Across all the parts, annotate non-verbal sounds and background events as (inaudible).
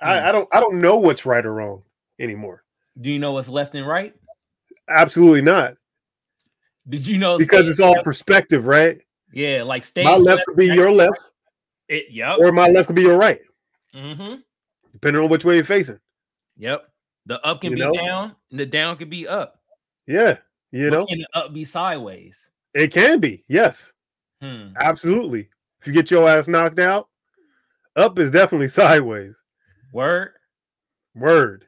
I, I don't I don't know what's right or wrong anymore. Do you know what's left and right? Absolutely not. Did you know Because it's all perspective, right? yeah, like stage My left could be your left, It, yep. or my left could be your right, Mm-hmm. depending on which way you're facing. Yep. The up can You be know? down, and the down can be up. Yeah, you But know, can the up be sideways? it can be. Yes, Hmm. absolutely. If you get your ass knocked out, up is definitely (laughs) sideways. Word. Word.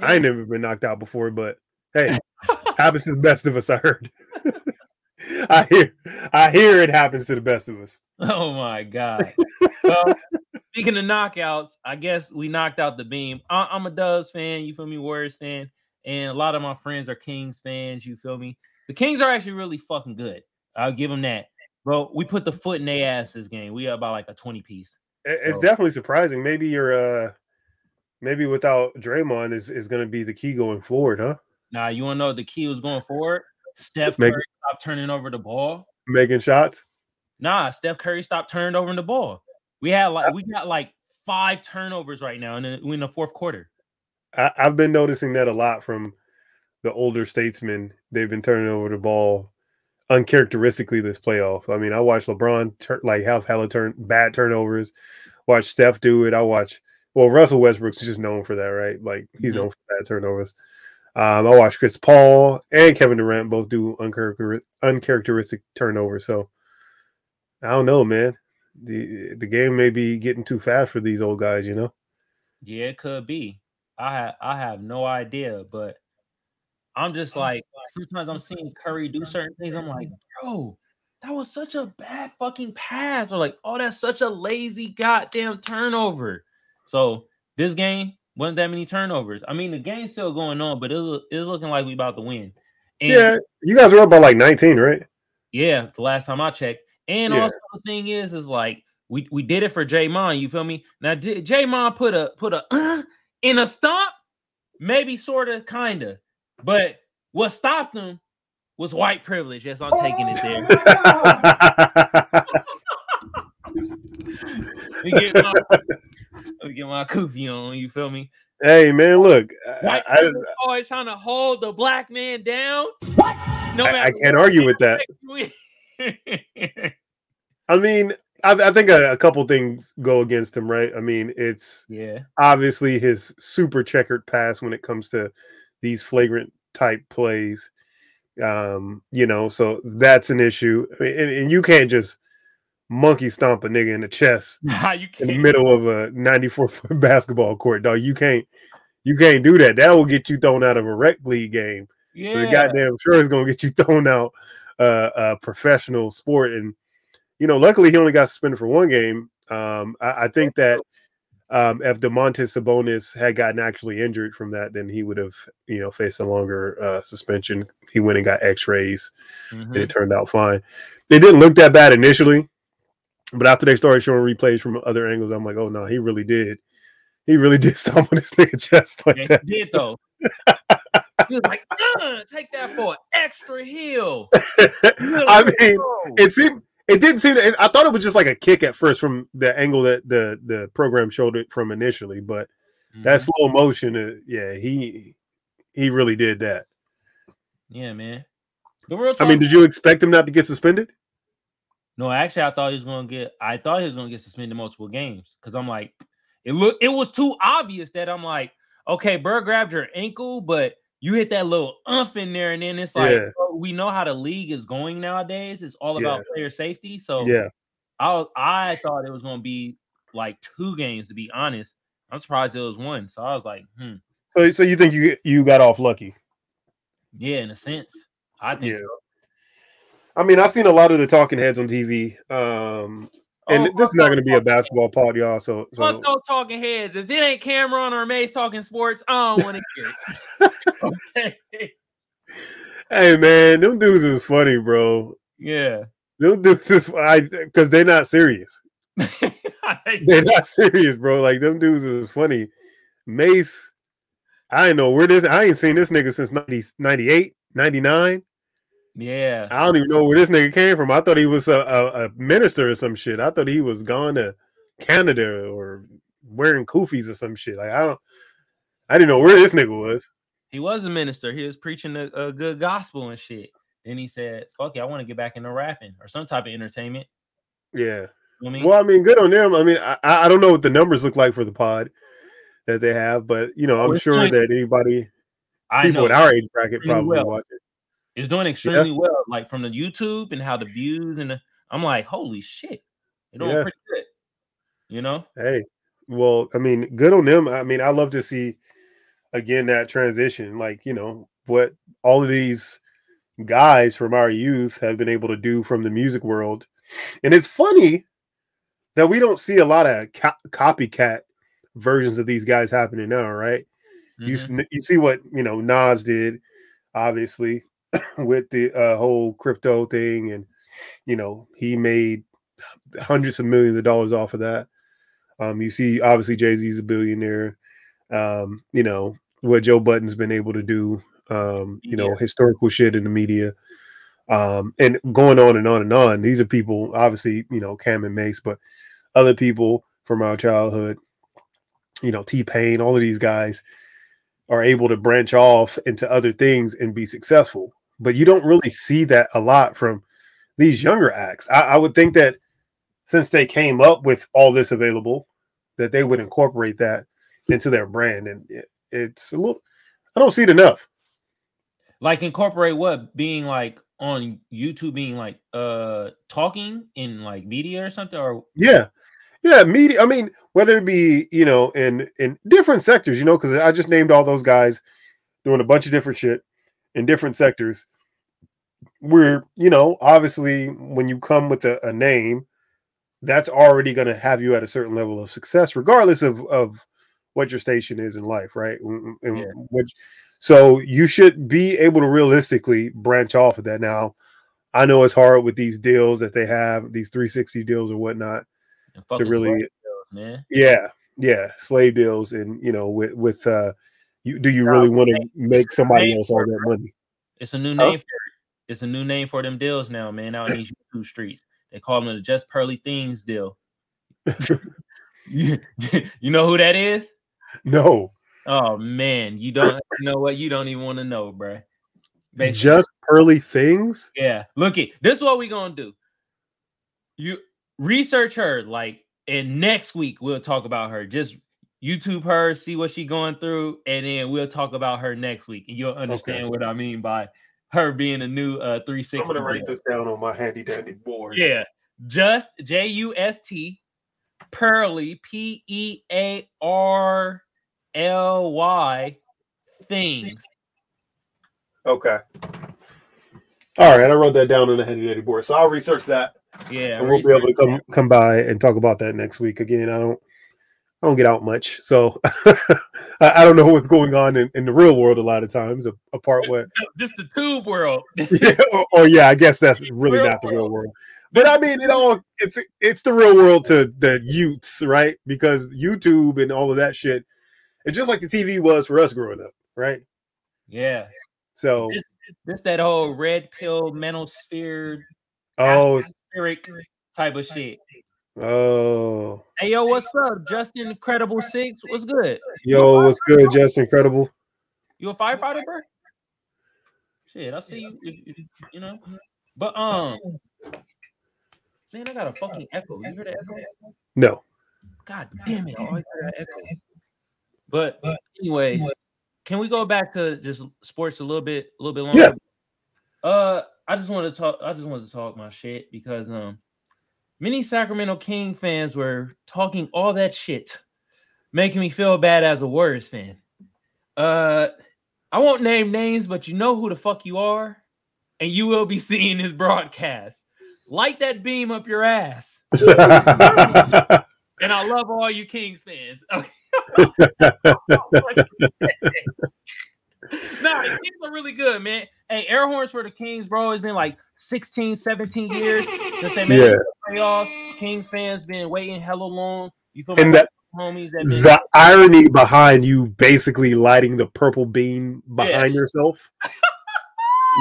I ain't Yeah. never been knocked out before, but hey, (laughs) happens to the best of us. I heard. (laughs) I hear. I hear it happens to the best of us. Oh my god. (laughs) well, speaking of knockouts, I guess we knocked out the beam. I- I'm a Dubs fan. You feel me? Warriors fan, and a lot of my friends are Kings fans. You feel me? The Kings are actually really fucking good. I'll give them that. Bro, we put the foot in their ass this game. We are about like a 20 piece. It- It's So- definitely surprising. Maybe you're. uh Maybe without Draymond is is going to be the key going forward, huh? Nah, you want to know the key was going forward? Steph Make- Curry stopped turning over the ball. Making shots. Nah, Steph Curry stopped turning over the ball. We had like we got like five turnovers right now in the, in the fourth quarter. I, I've been noticing that a lot from the older statesmen. They've been turning over the ball uncharacteristically this playoff. I mean, I watched LeBron tur- like have hella turn bad turnovers. Watch Steph do it. I watch. Well, Russell Westbrook's just known for that, right? Like he's Mhm. known for bad turnovers. Um, I watched Chris Paul and Kevin Durant both do uncharacter- uncharacteristic turnovers. So I don't know, man. The the game may be getting too fast for these old guys, you know. Yeah, it could be. I have I have no idea, but I'm just like sometimes I'm seeing Curry do certain things. I'm like, bro, that was such a bad fucking pass, or like, oh, that's such a lazy goddamn turnover. So this game wasn't that many turnovers. I mean, the game's still going on, but it was, it was looking like we about to win. And yeah, you guys were up by like 19, right? Yeah, the last time I checked. And Yeah. also the thing is, is like we we did it for J Mon. You feel me? Now J J Mon put a put a uh, (clears throat) in a stomp, maybe sort of, kind of, but what stopped him was white privilege. Yes, I'm taking it there. (laughs) Let me get my, let me get my kufi on. You feel me? hey man, look, White I, privilege always trying to hold the black man down. What? No I- I can't argue with that. (laughs) I mean, I, I think a, a couple things go against him, right? I mean, it's yeah. obviously his super checkered past when it comes to these flagrant type plays. Um, you know, so that's an issue, and, and you can't just monkey stomp a nigga in the chest (laughs) Nah, in the middle of a 94 foot (laughs) basketball court, dog. You can't, you can't do that. That will get you thrown out of a rec league game. Yeah. the goddamn sure is gonna get you (laughs) thrown out uh a professional sport and you know luckily he only got suspended for one game um i, I think that um if Domantas Sabonis had gotten actually injured from that then he would have you know faced a longer uh suspension he went and got x-rays and Mhm. it turned out fine They didn't look that bad initially but after they started showing replays from other angles i'm like oh no he really did he really (laughs) did stomp on this nigga chest like Yeah, that he did though. he was like, take that for an extra heel. (laughs) i mean it seemed it didn't seem to, i thought it was just like a kick at first from the angle that the the program showed it from initially but that Mhm. slow motion uh, yeah he he really did that yeah, man. The real i mean did you expect him not to get suspended No, actually, I thought he was gonna get. I thought he was gonna get suspended multiple games because I'm like, it look. It was too obvious that I'm like, okay, Burr grabbed your ankle, but you hit that little umph in there, and then it's like, Yeah. bro, we know how the league is going nowadays. It's all about player safety. So yeah I was, I thought it was gonna be like two games to be honest. I'm surprised it was one. So I was like, hmm, so so you think you you got off lucky yeah, in a sense, I think. yeah so. i mean i've seen a lot of the talking heads on tv um and Oh, this is not going to be a basketball pod y'all so so Fuck those talking heads. If it ain't Cam'ron or Mase talking sports, I don't want to hear it. (laughs) okay. hey man them dudes is funny bro Yeah. them dudes is i because they're not serious (laughs) they're not serious, bro. Like them dudes is funny. Mase, I know where this. I ain't seen this nigga since 90, 98, 99. Yeah. I don't even know where this nigga came from. I thought he was a, a, a minister or some shit. I thought he was gone to Canada or wearing kufis or some shit. Like I don't, I didn't know where this nigga was. He was a minister. He was preaching a, a good gospel and shit. Then he said, "Fuck it, I want to get back into rapping or some type of entertainment." Yeah. You know I mean? Well, I mean, good on them. I mean, I, I don't know what the numbers look like for the pod that they have, but you know, I'm Well, sure that anybody, I people in our age bracket, probably well. watch it. It's doing extremely well. Like from the YouTube and how the views and the, I'm like, holy shit, they're doing Yeah. pretty good. You know? Hey, well, I mean, good on them. I mean, I love to see again that transition, like you know what all of these guys from our youth have been able to do from the music world, and it's funny that we don't see a lot of co- copycat versions of these guys happening now, right? You Mhm. s- you see what you know Nas did, obviously, (coughs) with the uh, whole crypto thing, and you know he made hundreds of millions of dollars off of that. Um, you see, obviously Jay Z's a billionaire. Um, you know what Joe Budden's been able to do. Um, you know Yeah. historical shit in the media, um, and going on and on and on. These are people, obviously, you know Cam and Mase, but other people from our childhood. You know T Pain, all of these guys are able to branch off into other things and be successful. But you don't really see that a lot from these younger acts. I, I would think that since they came up with all this available, that they would incorporate that into their brand. And it, it's a little, I don't see it enough. Like incorporate what being like on YouTube, being like uh talking in like media or something, or Yeah. Yeah. Media. I mean, whether it be, you know, in, in different sectors, you know, because I just named all those guys doing a bunch of different shit in different sectors. Where, you know, obviously when you come with a, a name, that's already going to have you at a certain level of success, regardless of, of what your station is in life, right? And, and Yeah. what, so you should be able to realistically branch off of that. Now, I know it's hard with these deals that they have, these 360 deals or whatnot, to really, deals, man. yeah, yeah, slave deals, and you know, with with uh, you do you Nah, really want to make somebody else all that money? It's a new Huh? name for it. It's a new name for them deals now, man. Out in these YouTube streets, they call them the Just Pearly Things deal. you, (laughs) (laughs) you know who that is? No, Oh man, you don't you know what? You don't even want to know, bruh. Basically, just pearly things. yeah. Look it. This is what we gonna do. You research her, like, and next week we'll talk about her. Just YouTube her, see what she going through, and then we'll talk about her next week, and you'll understand what I mean by her being a new uh 360. I'm gonna write this down on my handy dandy board. Yeah, just J U S T Pearly P E A R L Y things. Okay. All right, I wrote that down on the handy dandy board, so I'll research that, Yeah, and we'll be able to come come by and talk about that next week. Again, I don't, I don't get out much, so (laughs) I, I don't know what's going on in, in the real world a lot of times. a- Apart what. Just the tube world. (laughs) (laughs) yeah, or, or yeah, I guess that's really Real not the real world. But I mean, it all it's it's the real world to the youths, right? Because YouTube and all of that shit, it's just like the TV was for us growing up, right? yeah, So, this, this that whole red pill mental sphere. oh, it's- atmospheric type of shit. oh, Hey yo, what's up, Justin? Incredible Six, what's good? yo, what's good, Just Incredible? You a firefighter, bro? Shit, I see you. you- you- You know, but um, man, I got a fucking echo. You hear that echo? No, God damn it! I always hear that echo. But anyways, can we go back to just sports a little bit, a little bit longer? Yeah. Uh, I just want to talk. I just wanted to talk my shit because um, many Sacramento King fans were talking all that shit, making me feel bad as a Warriors fan. Uh, I won't name names, but you know who the fuck you are, and you will be (laughs) seeing this broadcast. Light that beam up your ass. (laughs) And I love all you Kings fans. (laughs) nah, the Kings are really good, man. Hey, air horns for the Kings, bro. It's been like 16, 17 years since they made Yeah. the playoffs. Kings fans been waiting hella long. You feel and me? that homies that been the irony behind you basically lighting the purple beam behind yourself.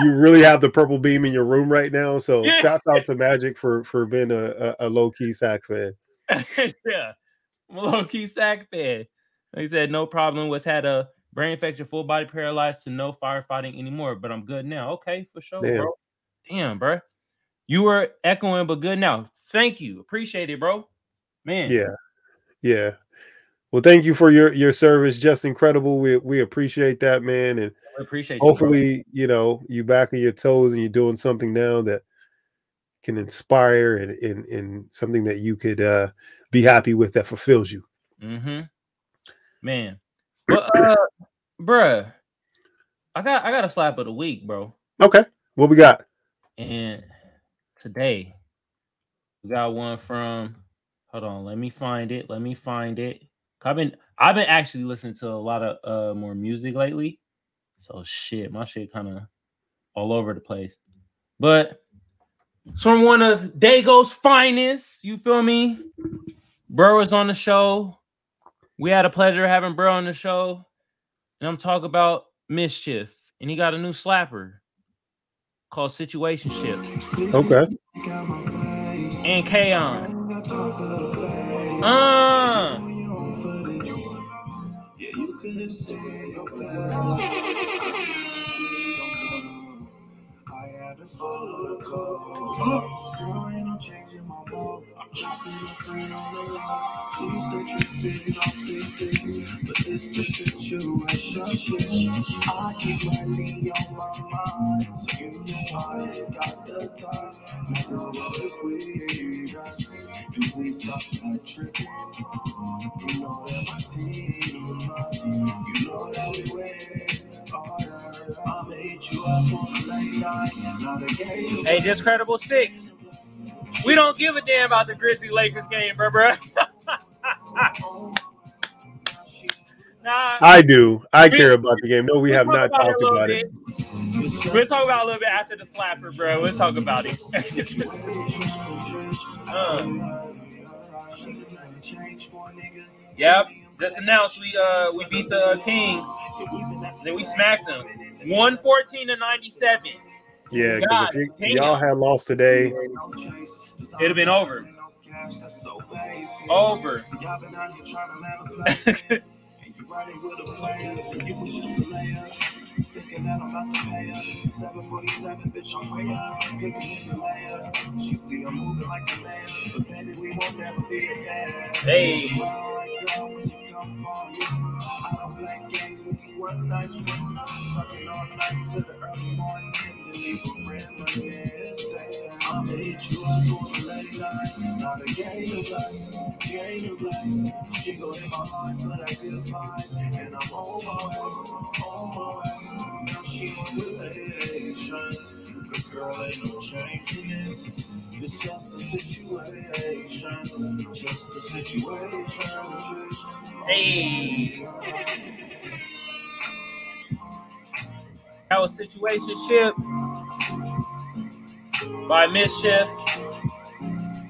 You really have the purple beam in your room right now. So Yeah. shouts out to Magic for for being a, a, a low key sack fan. (laughs) yeah. I'm a low key sack fan. He said no problem. Was had a brain infection, full body paralyzed, to no firefighting anymore. But I'm good now. Okay, for sure, Damn. bro. Damn, bro. You were echoing, but good now. Thank you. Appreciate it, bro. Man. Yeah, yeah. Well, thank you for your your service. Just incredible. We we appreciate that, man. And I appreciate you. hopefully, you know, you back on your toes and you're doing something now that can inspire and and, and something that you could uh be happy with that fulfills you. Mm-hmm. Man. But uh bruh, I got I got a slap of the week, bro. Okay. What we got? And today we got one from hold on, let me find it. Let me find it. I've been I've been actually listening to a lot of uh more music lately. So shit, my shit kind of all over the place. But it's from one of Dago's finest. You feel me? Bro is on the show. We had a pleasure having Bro on the show. And I'm talking about mischief. And he got a new slapper called Situationship. Okay. And K-On. Uh, I had to follow the code. Girl, ain't no changing my mode. I'm chopping a friend on the low. She's still tripping off this thing, but this is situation. I keep money on my mind, so you know I ain't got the time. Make roll this weed, and please stop that tripping. You know that my team, you know that we win. You up on a late night, not a game. hey, Discredible Six. We don't give a damn about the Grizzly Lakers game, bro, bro. (laughs) nah, I do. I We- care about the game. No, we have not talk talked about it. We'll talk about it a little bit after the slapper, bro. We'll talk about it. (laughs) Uh, Yep. Just announced we uh we beat the Kings. Then we smacked them. 114 to 97. Yeah, because if you, y'all had lost today, It'd have been over. Over. Thinking that I'm about to pay her. 747, bitch, I'm way up. Cooking in the layer. She see I'm moving like the man. But baby, we won't never be again. Hey. Girl, when you come me. I don't play games with these one night things. Fucking all night to the early morning. Leave a reminiscing. I'ma hit you up on a late night. Not a game of life. Game of life. She go in my line for that good vibe. And I'm on my way. On my way. Now she on relations. But girl, ain't no changing this. It's just a situation. Just a situation. Hey. That was Situationship by Mischief.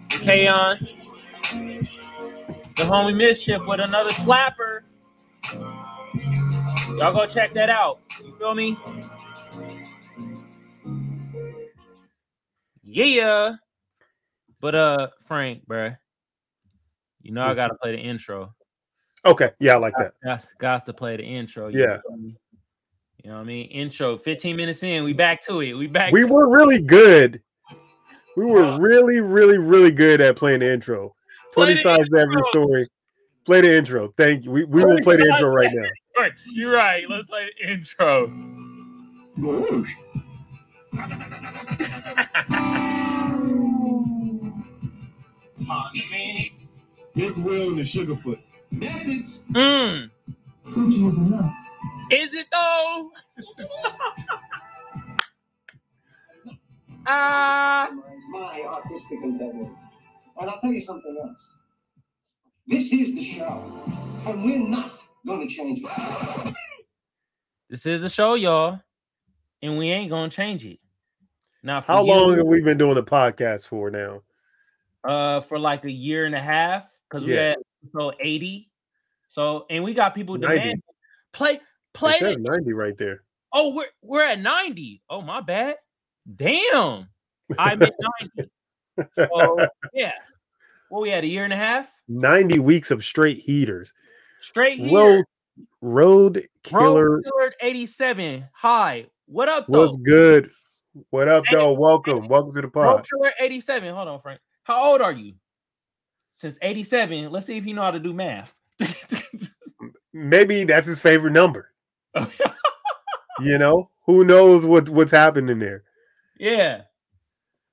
K-On. The homie Mischief with another slapper. Y'all go check that out. You feel me? Yeah. But uh Frank, bruh. You know I gotta play the intro. okay, yeah, I like that. Got, got to play the intro. you Yeah. feel me? You know what I mean? Intro, 15 minutes in, we back to it. We back We to were really good. We were really, really, really good at playing the intro. 20 the sides to every story. Play the intro. Thank you. We, we will play the intro right now. Right, You're right. Let's play the intro. Big Will and the Sugarfoots. Mm. Is it though? (laughs) Ah, It's my artistic integrity. And I'll tell you something else. This is the show, and we're not going to change it. this is a show, y'all, and we ain't gonna change it. Now, for How you, long have we been doing the podcast for now? uh for like a year and a half because we had so 80 so and we got people 90. demand play play It says 90 right there. oh we're we're at 90 oh my bad damn i meant (laughs) 90 so yeah What we had a year and a half 90 weeks of straight heaters. straight. Road Road Killer Road Killer 87. Hi. What up, though? good. What up, though? Welcome. Welcome to the pod. Killer 87. Hold on, Frank. How old are you? Since 87. Let's see if you know how to do math. Maybe that's his favorite number. (laughs) You know, who knows what what's happening there? yeah.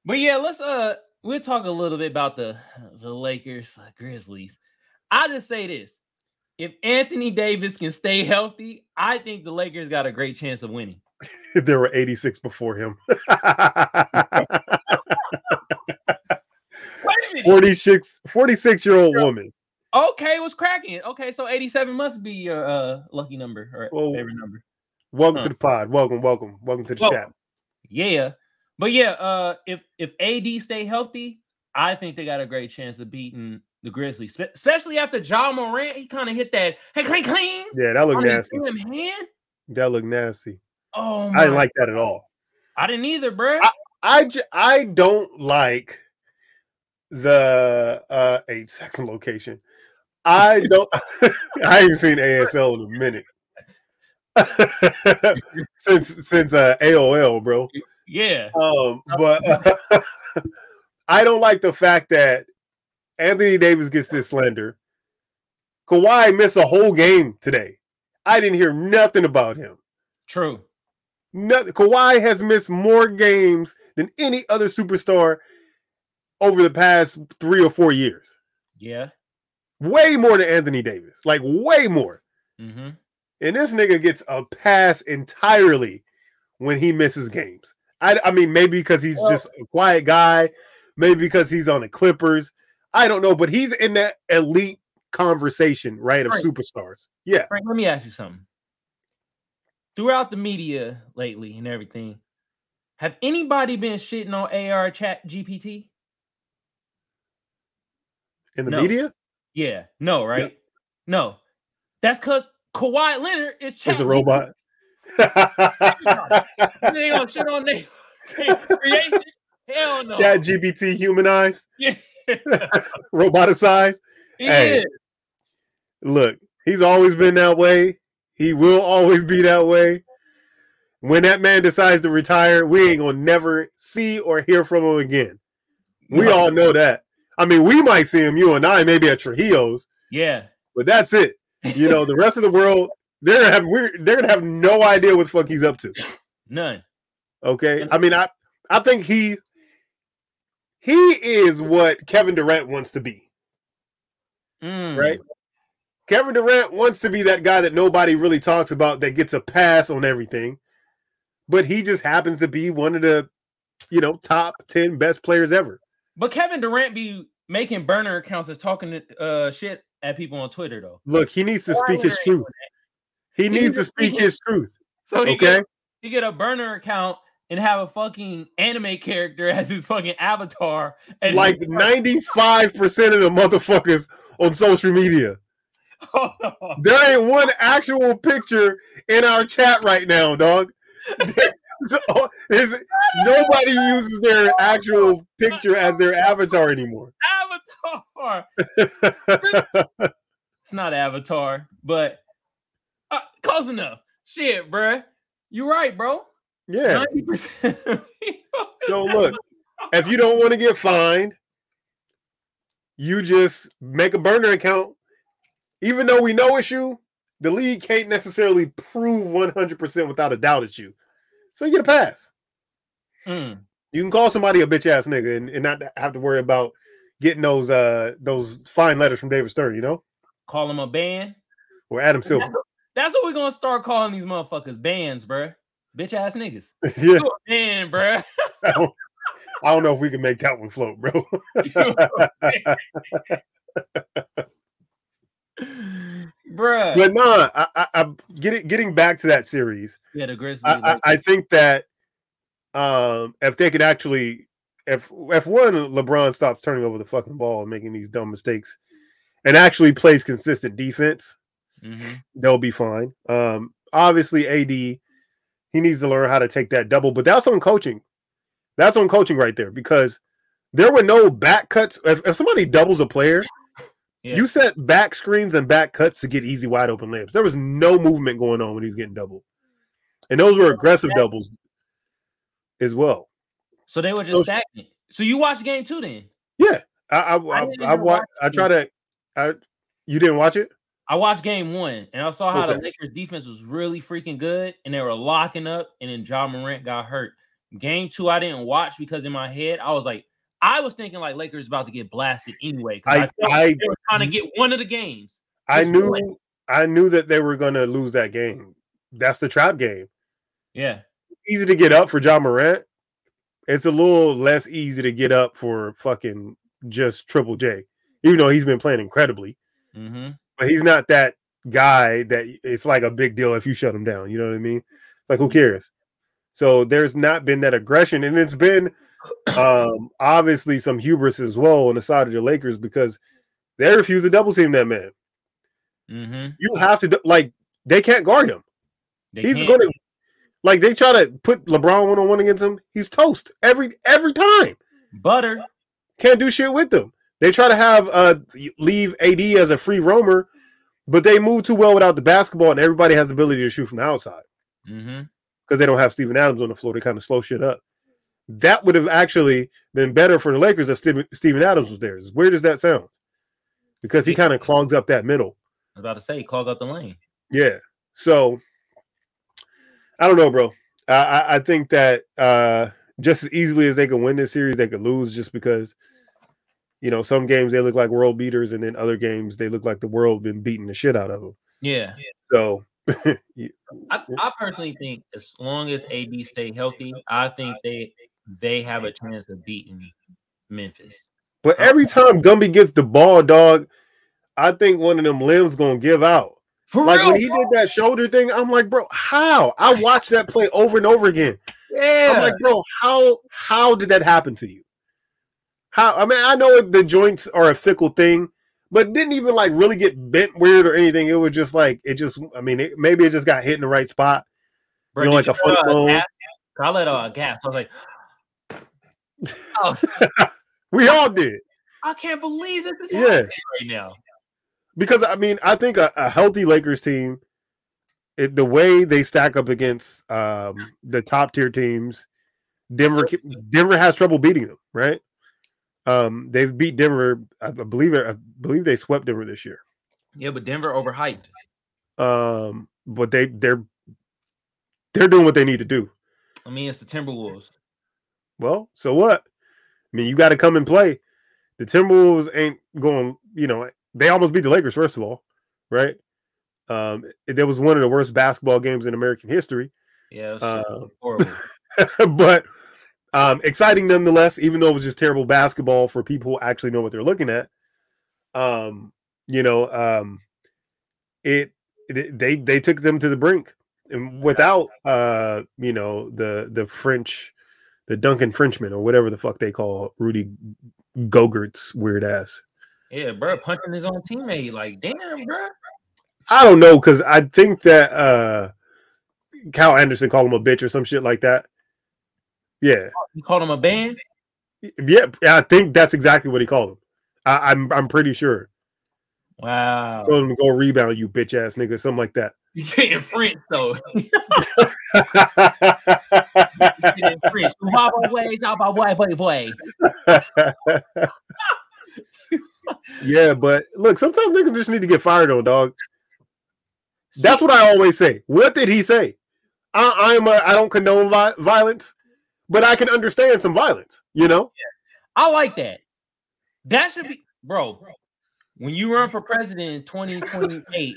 But yeah, let's uh we'll talk a little bit about the the Lakers uh, Grizzlies. I just say this. If Anthony Davis can stay healthy, I think the Lakers got a great chance of winning. (laughs) there were 86 before him. (laughs) Wait 46 46 year old woman. Okay, was cracking? Okay, so 87 must be your uh lucky number or Well, favorite number. Welcome Huh. to the pod. Welcome, welcome, welcome to the Well, chat. Yeah. But yeah, uh if if AD stay healthy, I think they got a great chance of beating the Grizzlies. Spe- Especially after Ja Morant, he kind of hit that hey clean clean. Yeah, that looked nasty. hand. That looked nasty. Oh I didn't like that at all. I didn't either, bro. I j- I don't like the uh a section (laughs) location. I don't (laughs) I haven't seen ASL in a minute. (laughs) since since uh AOL, bro. yeah. Um, but I don't like the fact that Anthony Davis gets this slender. Kawhi missed a whole game today. I didn't hear nothing about him. True. Nothing. Kawhi has missed more games than any other superstar over the past three or four years. Yeah. Way more than Anthony Davis. Like way more. Mm-hmm. And this nigga gets a pass entirely when he misses games. I, I mean, maybe because he's Well- just a quiet guy, maybe because he's on the Clippers. I don't know, but he's in that elite conversation, right, of Right. superstars. Yeah. Frank, let me ask you something. Throughout the media lately and everything, have anybody been shitting on AR chat GPT? In the No. media, Yeah. No, right? No. That's because Kawhi Leonard is as a robot. They gonna shit on their (laughs) creation? Hell no. Chat GPT humanized, Yeah. (laughs) roboticized. He Hey. is. Look, he's always been that way. He will always be that way. When that man decides to retire, we ain't gonna never see or hear from him again. We all know that. I mean, we might see him, you and I, maybe at Trujillo's, Yeah. but that's it. You know, the rest of the world, they're gonna have we're, they're gonna have no idea what the fuck he's up to. None. Okay. I mean, I I think he he is what Kevin Durant wants to be. Mm. right? Kevin Durant wants to be that guy that nobody really talks about that gets a pass on everything, but he just happens to be one of the, you know, top 10 best players ever. But Kevin Durant be making burner accounts and talking uh shit at people on Twitter though. Look, he needs to speak his truth. He needs needs to to speak speak his truth. So he Okay. get he get a burner account and have a fucking anime character as his fucking avatar. And Like (laughs) 95% of the motherfuckers on social media. There ain't one actual picture in our chat right now, dog. (laughs) There's- nobody uses their actual picture as their avatar anymore. Avatar. It's not Avatar, but uh, close enough. Shit, bruh. You right, bro. yeah. 90%. So look, if you don't want to get fined, you just make a burner account. Even though we know it's you, the league can't necessarily prove 100% without a doubt it's you. So you get a pass. Mm. You can call somebody a bitch ass nigga and, and not have to worry about getting those uh those fine letters from David Stern, you know, Call him a band. or Adam Silver. That's what we're gonna start calling these motherfuckers bands, bruh. Bitch ass niggas. (laughs) yeah, You a band, bruh. (laughs) I don't, I don't know if we can make that one float, bro. (laughs) bruh. but nah, I, I, I getting getting back to that series. yeah, the Grizzlies. I, I, think that um, if they could actually, if if one LeBron stops turning over the fucking ball and making these dumb mistakes, and actually plays consistent defense, Mhm. they'll be fine. Um, obviously, AD he needs to learn how to take that double, but that's on coaching. That's on coaching right there because there were no back cuts. If, if somebody doubles a player, Yeah. you set back screens and back cuts to get easy wide open layups. There was no movement going on when he's getting doubled, and those were aggressive doubles as well. So they were just stagnant. So you watched game two then? Yeah, I I I, I, even watch I try to. I you didn't watch it? I watched game one and I saw how the Lakers defense was really freaking good and they were locking up and then Ja Morant got hurt. Game two, I didn't watch because in my head, I was like, I was thinking like Lakers about to get blasted anyway. I- I, I- like they were trying to get one of the games. I knew like- I knew that they were going to lose that game. That's the trap game. Yeah. Easy to get up for Ja Morant. It's a little less easy to get up for fucking just Triple J, even though he's been playing incredibly. Mm-hmm. But he's not that guy that it's like a big deal if you shut him down. You know what I mean? It's like who cares? So there's not been that aggression, and it's been um obviously some hubris as well on the side of the Lakers because they refuse to double team that man. Mm-hmm. You have to like they can't guard him. They He's can't- gonna like they try to put LeBron one on one against him. He's toast every every time. butter. Can't do shit with them. They try to have uh leave AD as a free roamer, but they move too well without the basketball, and everybody has the ability to shoot from the outside Mm-hmm. because they don't have Steven Adams on the floor to kind of slow shit up. That would have actually been better for the Lakers if Steven, Adams was there. As weird as that sounds, because he kind of clogs up that middle. I was about to say, clog up the lane. Yeah. So I don't know, bro. I, I, I think that uh just as easily as they can win this series, they could lose just because you know some games they look like world beaters, and then other games they look like the world been beating the shit out of them. Yeah. So (laughs) I, I personally think as long as AD stay healthy, I think they they have a chance of beating Memphis. But every time Gumby gets the ball, dog, I think one of them limbs gonna give out. For Like real, when he did that shoulder thing, I'm like, bro, how? I watched that play over and over again. yeah. I'm like, bro, how how did that happen to you? How? I mean, I know the joints are a fickle thing, but it didn't even like really get bent weird or anything. It was just like it just. I mean, it, maybe it just got hit in the right spot. Bro, you know, did like a foot out uh, bone. gasp? I let out a gas. I was like, oh, (laughs) We all did I can't believe this is Yeah. happening right now. because I mean, I think a, a healthy Lakers team, it, the way they stack up against um, the top tier teams, Denver Denver has trouble beating them. Right? Um, they've beat Denver. I believe I believe they swept Denver this year. Yeah, but Denver overhyped. Um, but they they're they're doing what they need to do. I mean, it's the Timberwolves. Well, so what? I mean, you got to come and play. The Timberwolves ain't going. You know, they almost beat the Lakers. First of all, right? Um, it, that was one of the worst basketball games in American history. Yeah, it was Uh, horrible. (laughs) but um, exciting nonetheless, even though it was just terrible basketball for people who actually know what they're looking at. Um, you know, um, it, it they they took them to the brink, and without uh, you know, the the French, the Duncan Frenchman or whatever the fuck they call Rudy Gobert's weird ass. Yeah, bro, punching his own teammate. Like, damn, bro. I don't know because I think that uh, Kyle Anderson called him a bitch or some shit like that. Yeah, You called him a band? Yeah, I think that's exactly what he called him. I, I'm I'm pretty sure. Wow. Told him to go rebound, you bitch ass nigga, something like that. (laughs) You can't French though. (laughs) (laughs) Yeah, but look, sometimes niggas just need to get fired on, dog. That's what I always say. What did he say? I, I'm a, I don't condone vi- violence, but I can understand some violence. You know? I like that. That should be, bro. When you run for president in 2028,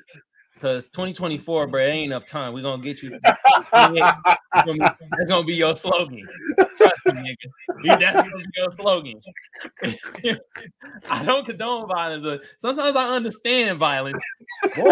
because 2024, bro, it ain't enough time. We're gonna get you. That's gonna, be, that's gonna be your slogan. Trust me, nigga. That's gonna be your slogan. (laughs) I don't condone violence, but sometimes I understand violence. (laughs) Fucking-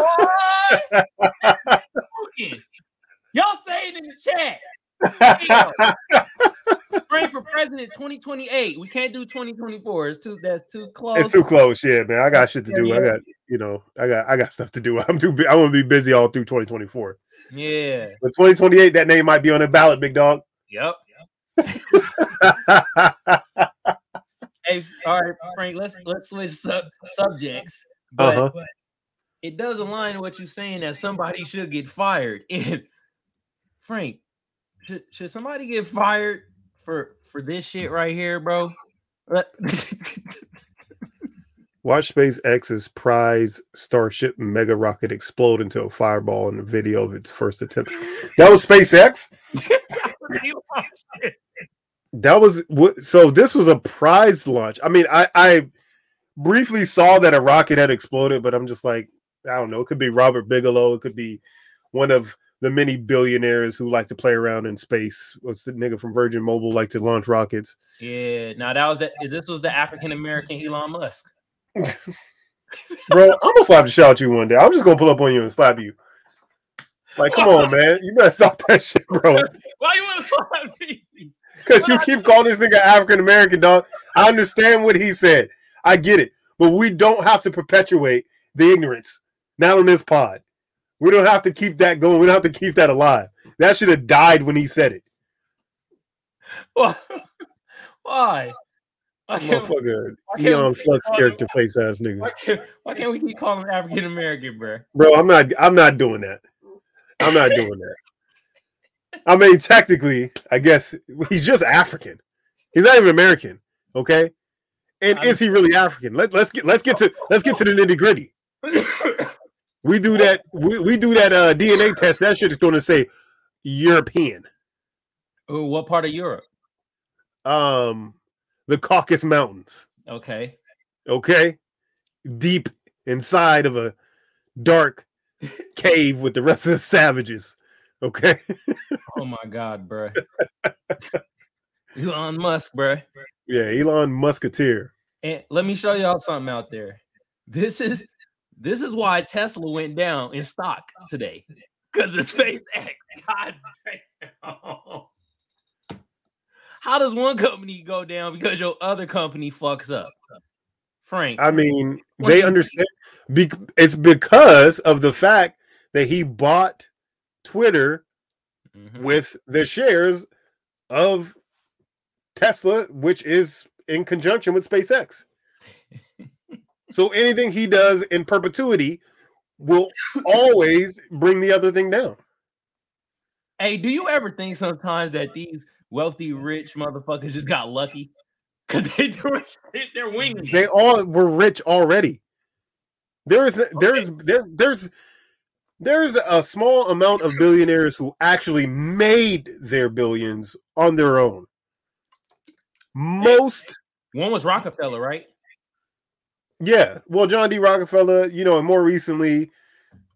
y'all say it in the chat. (laughs) Running for president 2028. We can't do 2024. It's too. That's too close. it's too close. Yeah, man. I got shit to do. I got you know, I got I got stuff to do. (laughs) I'm too. I'm gonna be busy all through 2024. Yeah. But 2028, that name might be on the ballot, big dog. Yep. (laughs) Hey, all right, Frank. Let's let's switch sub- subjects. But Uh-huh. it does align with what you're saying that somebody should get fired. And Frank, should should somebody get fired for for this shit right here, bro? (laughs) Watch SpaceX's prize Starship mega rocket explode into a fireball in the video of its first attempt. That was SpaceX. That was what. So this was a prize launch. I mean, I I briefly saw that a rocket had exploded, but I'm just like, I don't know. It could be Robert Bigelow. It could be one of the many billionaires who like to play around in space. What's the nigga from Virgin Mobile like to launch rockets? yeah, now that was the this was the African American Elon Musk. (laughs) Bro, I'm gonna slap the shit out you one day. I'm just gonna pull up on you and slap you. Like, come on, man. You better stop that shit, bro. (laughs) Why you want to slap me? Because you keep calling this nigga African American, dog. I understand what he said. I get it. But we don't have to perpetuate the ignorance. Not on this pod. We don't have to keep that going. We don't have to keep that alive. That should have died when he said it. Why? Why? Why can't, Motherfucker, Aeon Flux him- character face ass nigga. why can't, why can't we keep calling him African American, bro? Bro, I'm not I'm not doing that. I'm not doing that. I mean, technically, I guess he's just African. He's not even American. Okay. And I'm- is he really African? Let, let's get let's get to let's get to the nitty gritty. (coughs) (coughs) (coughs) We do that. We, we do that uh, DNA test. That shit is going to say European. Oh, what part of Europe? Um, the Caucasus Mountains. Okay. Okay, deep inside of a dark (laughs) cave with the rest of the savages. Okay. (laughs) Oh my God, bro. Elon Musk, bro. Yeah, Elon Musketeer. And let me show y'all something out there. This is this is why Tesla went down in stock today. Because of SpaceX. God damn. How does one company go down because your other company fucks up? Frank. I mean, they understand. Be- it's because of the fact that he bought Twitter Mhm. with the shares of Tesla, which is in conjunction with SpaceX. So anything he does in perpetuity will always bring the other thing down. Hey, do you ever think sometimes that these wealthy, rich motherfuckers just got lucky? (laughs) Because they doing shit, they're winging. They all were rich already. There is there's there there's there's a small amount of billionaires who actually made their billions on their own. Most One was Rockefeller, right? Yeah, well, John D. Rockefeller, you know, and more recently,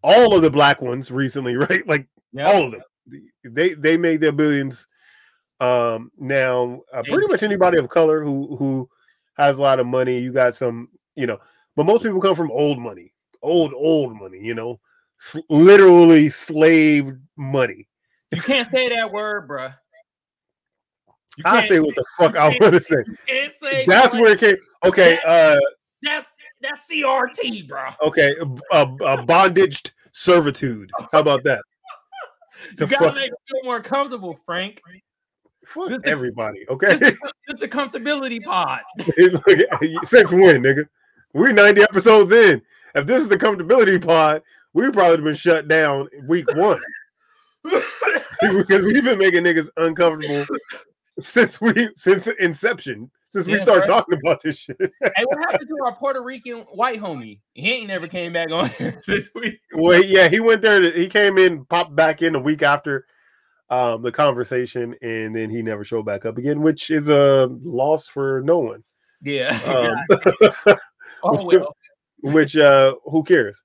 all of the black ones recently, (laughs) right? Like Yeah. all of them, they they made their billions. Um, now, uh, pretty much anybody of color who who has a lot of money, you got some, you know, but most people come from old money, old old money, you know, s- literally slave money. You can't say that word, bruh. I say what the fuck I want to say. (laughs) say That's where it came. Okay, uh, that's that's CRT, bro. okay, a, a bondage servitude. How about that? (laughs) The You gotta fuck? make it feel more comfortable, Frank. Fuck This is- everybody, okay? It's a, it's a comfortability pod. (laughs) Look, Since when, nigga? We're 90 episodes in. If this is the comfortability pod, we probably have been shut down week one (laughs) because we've been making niggas uncomfortable since we since inception. Since we Yeah, started bro. talking about this shit. hey, what happened to our Puerto Rican white homie? He ain't never came back on since (laughs) we. Well, yeah, he went there. To, he came in, popped back in a week after um, the conversation, and then he never showed back up again, which is a loss for no one. Yeah. (laughs) Um, (laughs) oh well. which uh who cares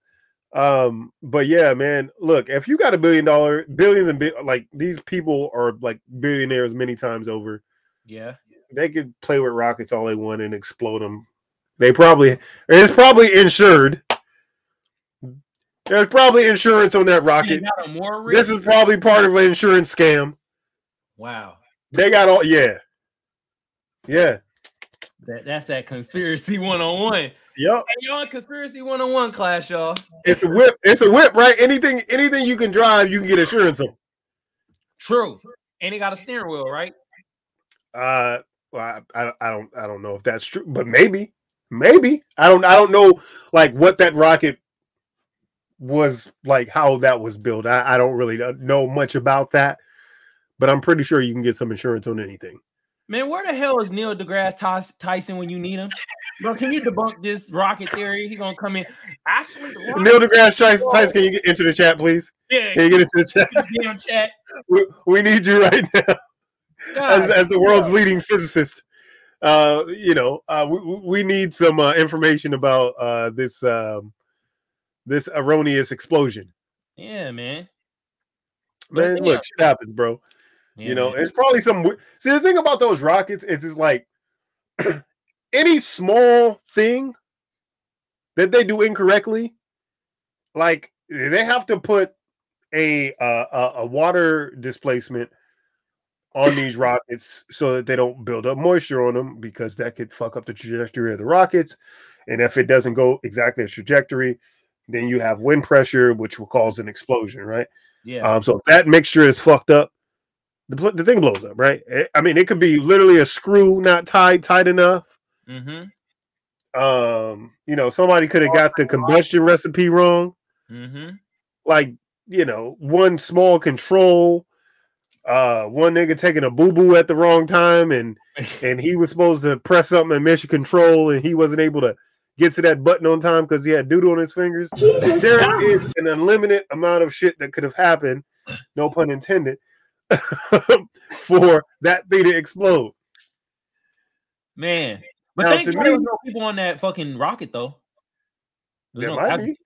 um but yeah man look if you got a billion dollar billions and bi- like these people are like billionaires many times over Yeah. They could play with rockets all they want and explode them they probably it's probably insured there's probably insurance on that rocket got a more rich. this is probably part of an insurance scam wow. they got all yeah yeah That, that's that conspiracy 101. yep Hey, y'all, conspiracy 101 class, y'all. it's a whip it's a whip right anything anything you can drive you can get insurance on True. And it got a steering wheel, right? Uh, Well, I, I, I don't I don't know if that's true, but maybe, maybe I don't I don't know like what that rocket was like how that was built. I, I don't really know much about that, but I'm pretty sure you can get some insurance on anything. Man, where the hell is Neil deGrasse Tyson when you need him? Bro, can you debunk this rocket theory? He's gonna come in. Actually, Neil deGrasse Tyson, Tyson, can you get into the chat, please? yeah, Can you get into the chat? damn chat. We, we need you right now as, as the world's leading physicist. Uh, you know, uh, we, we- need some uh, information about uh, this um, this erroneous explosion. yeah, man. Man, Yeah. look, shit happens, bro. Yeah, you know, man. it's probably some. See, the thing about those rockets, it's just like (clears throat) any small thing that they do incorrectly, like they have to put a uh, a, a water displacement on these rockets so that they don't build up moisture on them because that could fuck up the trajectory of the rockets. And if it doesn't go exactly a trajectory, then you have wind pressure, which will cause an explosion, right? yeah, Um, so if that mixture is fucked up, the, the thing blows up, right? It- I mean, it could be literally a screw not tied tight enough. mm-hmm, Um, you know, somebody could have got the combustion recipe wrong. mm-hmm. Like, you know, one small control, uh, one nigga taking a boo boo at the wrong time, and (laughs) and he was supposed to press something and mission control, and he wasn't able to get to that button on time because he had doodle on his fingers. There is an unlimited amount of shit that could have happened, no pun intended, (laughs) for that thing to explode. Man, but Now, thank to God there me- was no people on that fucking rocket though. There There was no, might cas- be.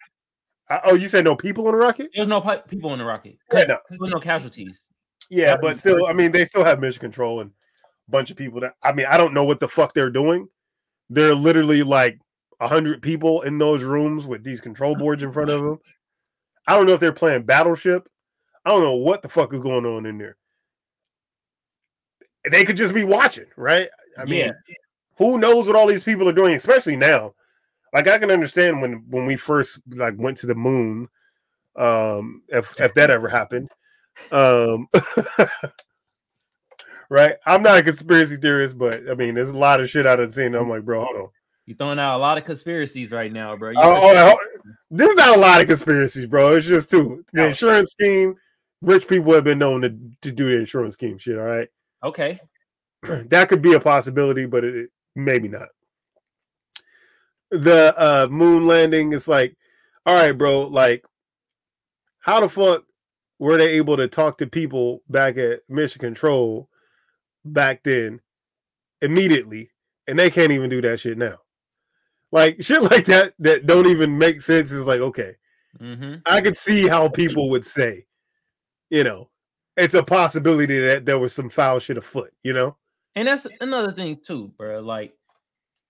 Uh, oh, you said no people on the rocket? there was no pi- people on the rocket. Yeah, no. There was no casualties. Yeah, but still, I mean, they still have mission control and a bunch of people that I mean, I don't know what the fuck they're doing. They're literally like a hundred people in those rooms with these control boards in front of them. I don't know if they're playing Battleship. I don't know what the fuck is going on in there. They could just be watching, right? I mean, Yeah. who knows what all these people are doing, especially now. Like I can understand when when we first like went to the moon, um, if if that ever happened. Um (laughs) right. I'm not a conspiracy theorist, but I mean there's a lot of shit I done seen. I'm like, bro, hold on. You're throwing out a lot of conspiracies right now, bro. You Oh, oh, oh, there's not a lot of conspiracies, bro. It's just two. The insurance scheme, rich people have been known to, to do the insurance scheme shit, all right. okay. (clears throat) that could be a possibility, but it, maybe not. The uh moon landing is like, all right, bro, like how the fuck were they able to talk to people back at Mission Control back then immediately and they can't even do that shit now. Like (laughs) shit like that that don't even make sense is like, okay, Mm-hmm. I could see how people would say, you know, it's a possibility that there was some foul shit afoot, you know? And that's another thing too, bro. Like,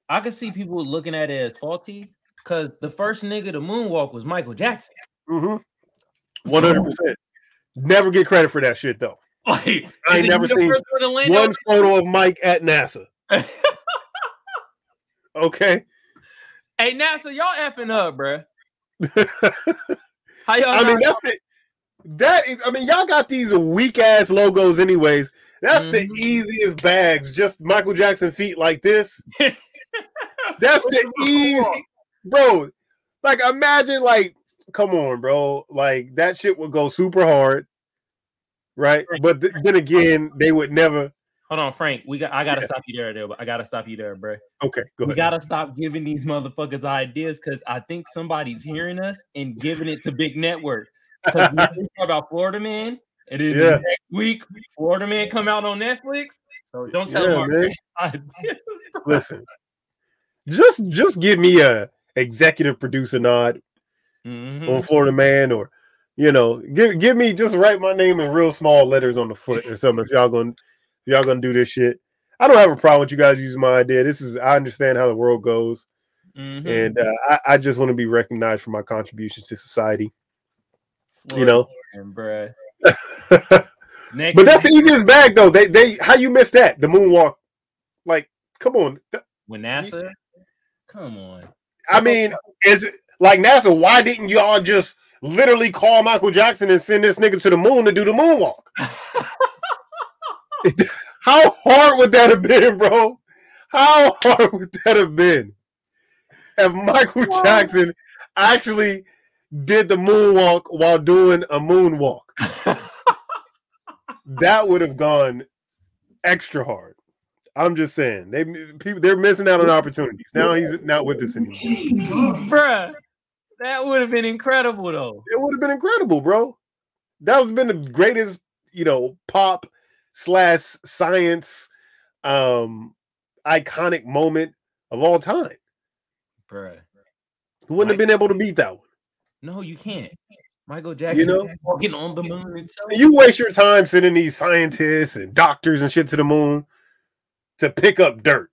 I could see people looking at it as faulty because the first nigga to moonwalk was Michael Jackson. Mm-hmm. One hundred percent. Never get credit for that shit though. Like, I ain't never seen one to land One on photo of Mike at NASA. (laughs) Okay. Hey NASA, y'all effing up, bro. (laughs) How y'all? I mean, that's it. That is, I mean, y'all got these weak ass logos, anyways. That's the Mhm. easiest bags. Just Michael Jackson feet like this. (laughs) That's the the easy, bro. Like, imagine, like, come on, bro. Like that shit would go super hard, right? But th- then again, they would never. Hold on, Frank. We got. I gotta Yeah. stop you there, there. I gotta stop you there, bro. Okay, go We ahead. gotta stop giving these motherfuckers ideas because I think somebody's hearing us and giving it to big network. Because we (laughs) talk about Florida Man, it is Yeah. next week Florida Man come out on Netflix. So don't tell Yeah, them our (laughs) ideas. Listen, just just give me a executive producer nod Mhm. on Florida Man, or you know, give give me just write my name in real small letters on the foot or something. If y'all gonna if y'all gonna do this shit, I don't have a problem with you guys using my idea. This is I understand how the world goes, Mhm. and uh, I, I just want to be recognized for my contributions to society. you know. Bruh. (laughs) but that's the easiest bag though. They they how you miss that the moonwalk? Like, come on. With NASA. Come on. I mean, is it like NASA? Why didn't y'all just literally call Michael Jackson and send this nigga to the moon to do the moonwalk? (laughs) How hard would that have been, bro? How hard would that have been if Michael Whoa. Jackson actually did the moonwalk while doing a moonwalk? (laughs) That would have gone extra hard. I'm just saying they people they're missing out on opportunities. Now he's not with us anymore. Bruh, that would have been incredible though. It would have been incredible, bro. That would have been the greatest, you know, pop slash science um iconic moment of all time. Bruh. Who wouldn't have been able to beat that one? No, you can't. Michael Jackson you know? walking on the moon you waste your time sending these scientists and doctors and shit to the moon to pick up dirt.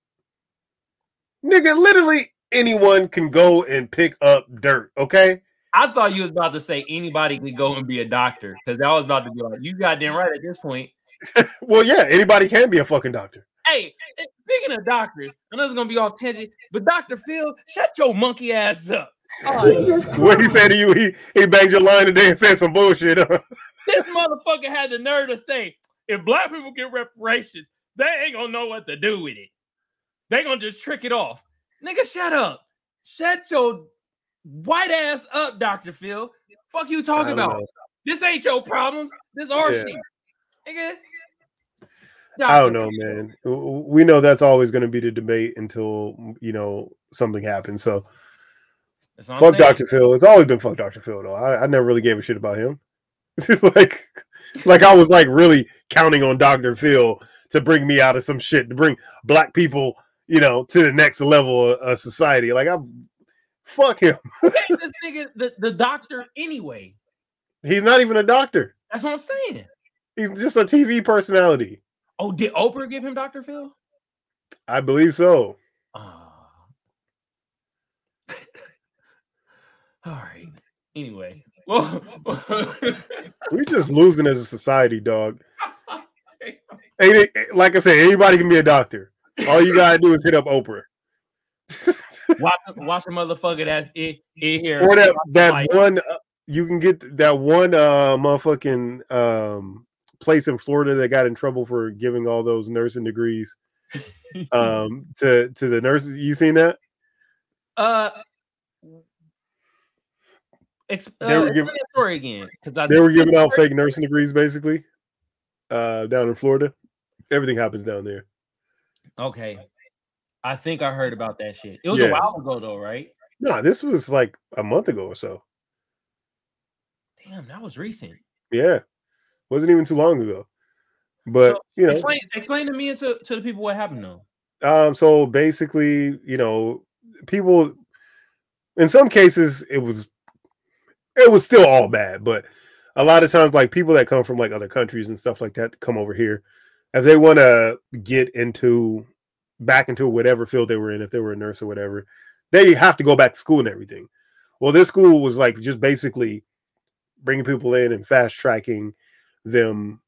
Nigga, literally anyone can go and pick up dirt, okay? I thought you was about to say anybody could go and be a doctor because I was about to be like, you goddamn right at this point. (laughs) Well, yeah, anybody can be a fucking doctor. Hey, speaking of doctors, I know it's gonna be off tangent, but Dr. Phil, shut your monkey ass up. (laughs) Oh, What he said to you, he he banged your line today and said some bullshit. huh? (laughs) this motherfucker had the nerve to say, if black people get reparations, they ain't gonna know what to do with it. They gonna just trick it off. Nigga, shut up. Shut your white ass up, Dr. Phil. Fuck you talking about? know. This ain't your problems. This our Yeah. shit. Nigga. I don't Dr. know, man. We know that's always going to be the debate until you know something happens. So That's what I'm fuck saying. Dr. Phil. It's always been fuck Dr. Phil though. I, I never really gave a shit about him. (laughs) like, like I was like really counting on Dr. Phil to bring me out of some shit to bring black people, you know, to the next level of, of society. Like I'm, fuck him. (laughs) This nigga, the, the doctor anyway. He's not even a doctor. That's what I'm saying. He's just a TV personality. Oh, did Oprah give him Dr. Phil? I believe so. Ah. (laughs) All right. Anyway, well, (laughs) We just losing as a society, dog. Hey, like I said, anybody can be a doctor. All you gotta do is hit up Oprah. (laughs) watch, watch a motherfucker that's it, in here. or that that like- one uh, you can get that one uh motherfucking um place in Florida that got in trouble for giving all those nursing degrees (laughs) um to to the nurses. You seen that? Uh, ex- uh They were explain giving- that story again because I They were giving out fake nursing degrees basically uh down in Florida. Everything happens down there. Okay, I think I heard about that shit. It was Yeah. a while ago though, right? No, this was like a month ago or so. Damn, that was recent. Yeah. Wasn't even too long ago. But So, you know, Explain, explain to me and to, to the people what happened though. Um, so basically, you know, people in some cases it was it was still all bad, but a lot of times like people that come from like other countries and stuff like that come over here if they want to get into back into whatever field they were in, if they were a nurse or whatever, they have to go back to school and everything. Well, this school was like just basically bringing people in and fast tracking them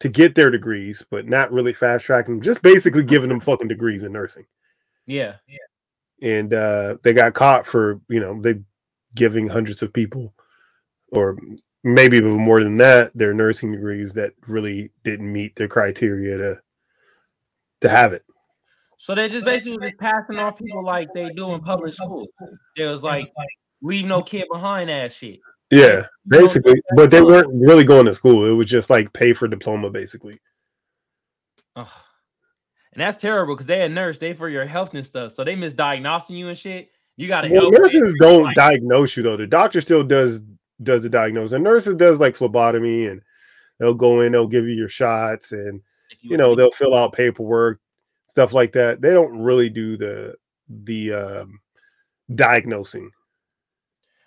to get their degrees, but not really fast tracking them, just basically giving them fucking degrees in nursing. Yeah, And uh, they got caught for, you know, they giving hundreds of people or maybe even more than that, their nursing degrees that really didn't meet the criteria to to have it. So they're just basically just passing off people like they do in public school. It was like leave no kid behind ass shit. Yeah, basically. But they weren't really going to school. It was just like pay for diploma, basically. Ugh. And that's terrible because they a nurse, they for your health and stuff. So they misdiagnosing you and shit. You gotta Well, help. nurses don't Like, diagnose you though. The doctor still does does the diagnosis. And nurses does like phlebotomy and they'll go in, they'll give you your shots and you you know, they'll fill out paperwork, stuff like that. They don't really do the the um diagnosing.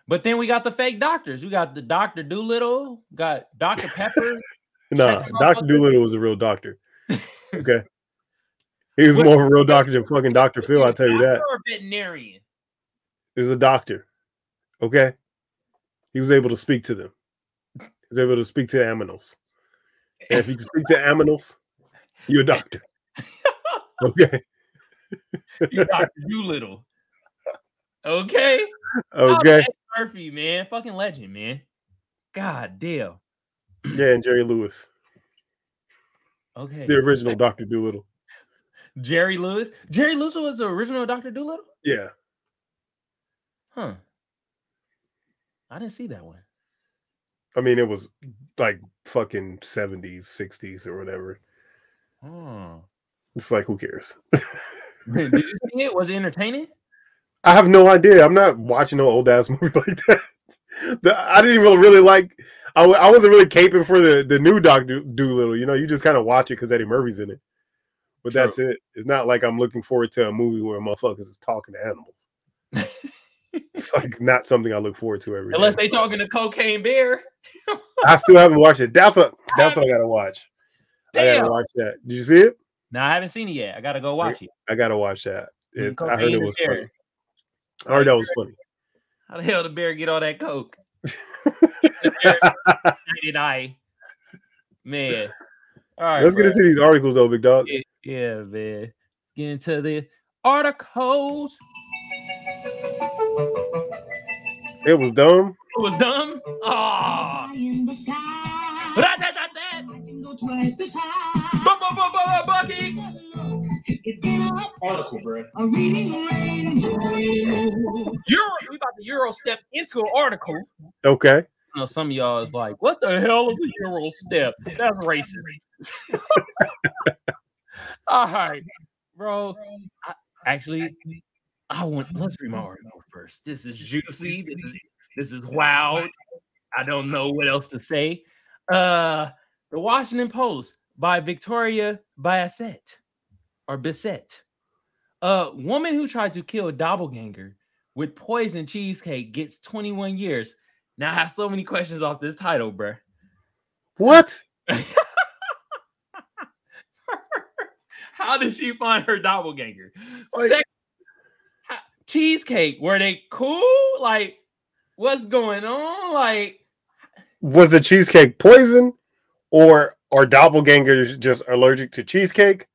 But then we got the fake doctors. We got the Doctor Dolittle, got Doctor Pepper. (laughs) Nah, Dr. motherfucker. Dolittle was a real doctor. (laughs) Okay. He was What- more of a real doctor than fucking Dr. Phil, I'll tell you that. Doctor or veterinarian. He was a doctor. Okay. He was able to speak to them. He was able to speak to animals. And if you can speak to animals, you're a doctor. (laughs) Okay. you're Doctor Dolittle. Okay. Okay. Murphy, man, fucking legend, man. God damn. Yeah, and Jerry Lewis. Okay. The original Doctor Dolittle. Jerry Lewis. Jerry Lewis was the original Doctor Dolittle. Yeah, Huh. I didn't see that one. I mean it was like fucking seventies, sixties, or whatever. Oh. It's like who cares? (laughs) Did you see it? Was it entertaining? I have no idea. I'm not watching no old ass (laughs) movie like that. The, I didn't even really like. I, I wasn't really caping for the the new Doctor Dolittle. You know, you just kind of watch it because Eddie Murphy's in it. But True. that's it. It's not like I'm looking forward to a movie where motherfuckers is talking to animals. (laughs) it's like not something I look forward to every day. Unless they talking to Cocaine Bear. (laughs) I still haven't watched it. That's what (laughs) that's what I gotta watch. I gotta watch that. Did you see it? No, I haven't seen it yet. I gotta go watch it. I gotta watch that. Mm, It, I heard it was and funny. Bear. I heard that was funny. How the hell did Bear get all that coke? (laughs) did I? Man. All right. Let's get into these articles though, big dog. Yeah, yeah, man. Get into the articles. It was dumb. It was dumb. Oh. the. That, Bucky. A, Article, bro. reading. Euro, we about to Euro step into an article. Okay. I know some of y'all is like, what the hell is a Euro step? That's racist. (laughs) All right, bro. I, actually, I want let's read my article first. This is juicy. This is, this is wild. I don't know what else to say. Uh the Washington Post by Victoria Bassett or Bissett. A woman who tried to kill a doppelganger with poison cheesecake gets 21 years. Now I have so many questions off this title, bruh. What? (laughs) How did she find her doppelganger? Like- Sec- ha- cheesecake, were they cool? Like, what's going on? Like, Was the cheesecake poison, or are doppelgangers just allergic to cheesecake,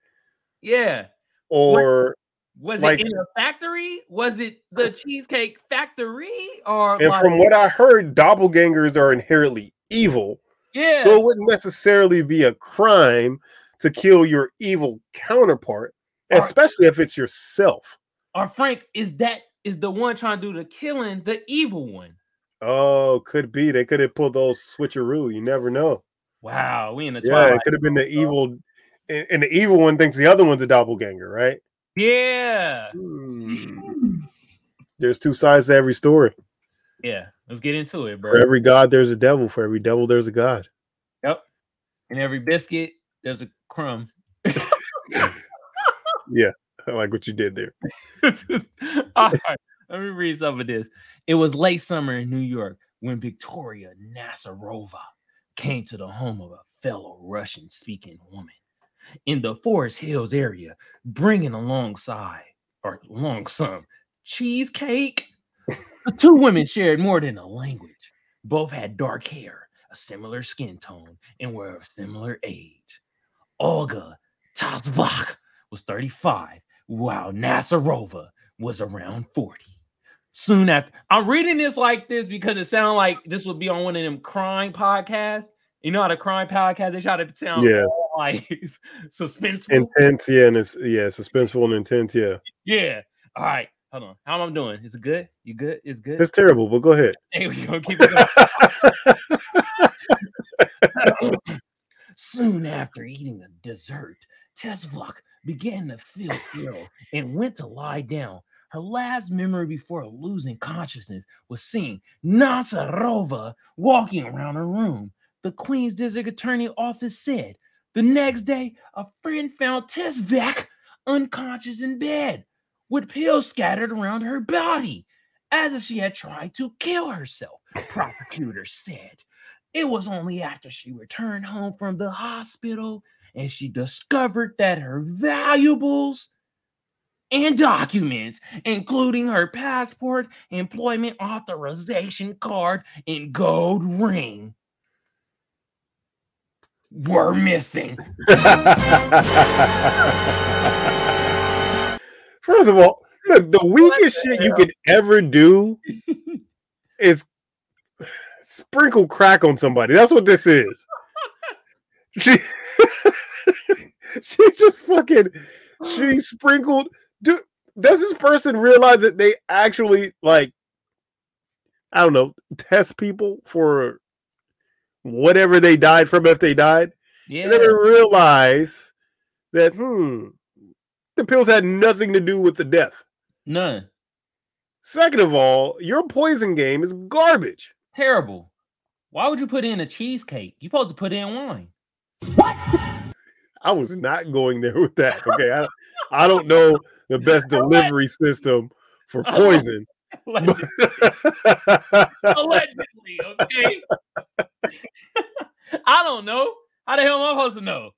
yeah. or Was Like- it in a factory? Was it the cheesecake factory? Or and like, from what I heard, doppelgangers are inherently evil, yeah, so it wouldn't necessarily be a crime to kill your evil counterpart, especially if it's yourself. Or Frank is that is the one trying to do the killing, the evil one. Oh, could be they could have pulled those switcheroo. You never know. Wow, we in the Yeah, it could have been the evil, and, and the evil one thinks the other one's a doppelganger, right? Yeah, Hmm. There's two sides to every story. yeah. Let's get into it, bro. For every god, there's a devil. For every devil, there's a god. Yep. In every biscuit, there's a crumb. (laughs) I (laughs) like what you did there. (laughs) All right, let me read some of this. It was late summer in New York when Victoria Nasarova came to the home of a fellow Russian speaking woman in the Forest Hills area, bringing alongside or along some cheesecake. The two women shared more than a language. Both had dark hair, a similar skin tone, and were of similar age. Olga Tazvak was 35, while Nasarova was around 40. Soon after, I'm reading this like this because it sounds like this would be on one of them crime podcasts. You know how the crime podcast they try to sound Yeah. (laughs) like suspenseful. Intense, yeah, and it's yeah, suspenseful and intense, yeah. yeah. All right. Hold on. How am I doing? Is it good? You good? It's good. It's terrible, but go ahead. (laughs) Hey, we gonna keep it going. (laughs) Soon after eating a dessert, Tesvok began to feel ill and went to lie down. Her last memory before losing consciousness was seeing Nasarova walking around her room. The Queen's District Attorney office said the next day, a friend found Tesvak unconscious in bed with pills scattered around her body as if she had tried to kill herself, prosecutors said. It was only after she returned home from the hospital and she discovered that her valuables and documents, including her passport, employment authorization card, and gold ring, were missing. (laughs) First of all, look, the weakest shit you could ever do (laughs) is sprinkle crack on somebody. That's what this is. She, (laughs) (laughs) she just fucking she (sighs) sprinkled. Dude, does this person realize that they actually like I don't know, test people for whatever they died from if they died? Yeah. And then they realize that hmm, the pills had nothing to do with the death. None. Second of all, your poison game is garbage. Terrible. Why would you put in a cheesecake? You're supposed to put in wine. I was not going there with that. Okay. I, I don't (laughs) know the best delivery system for poison. (laughs) Allegedly, allegedly, okay. (laughs) I don't know. How the hell am I supposed to know?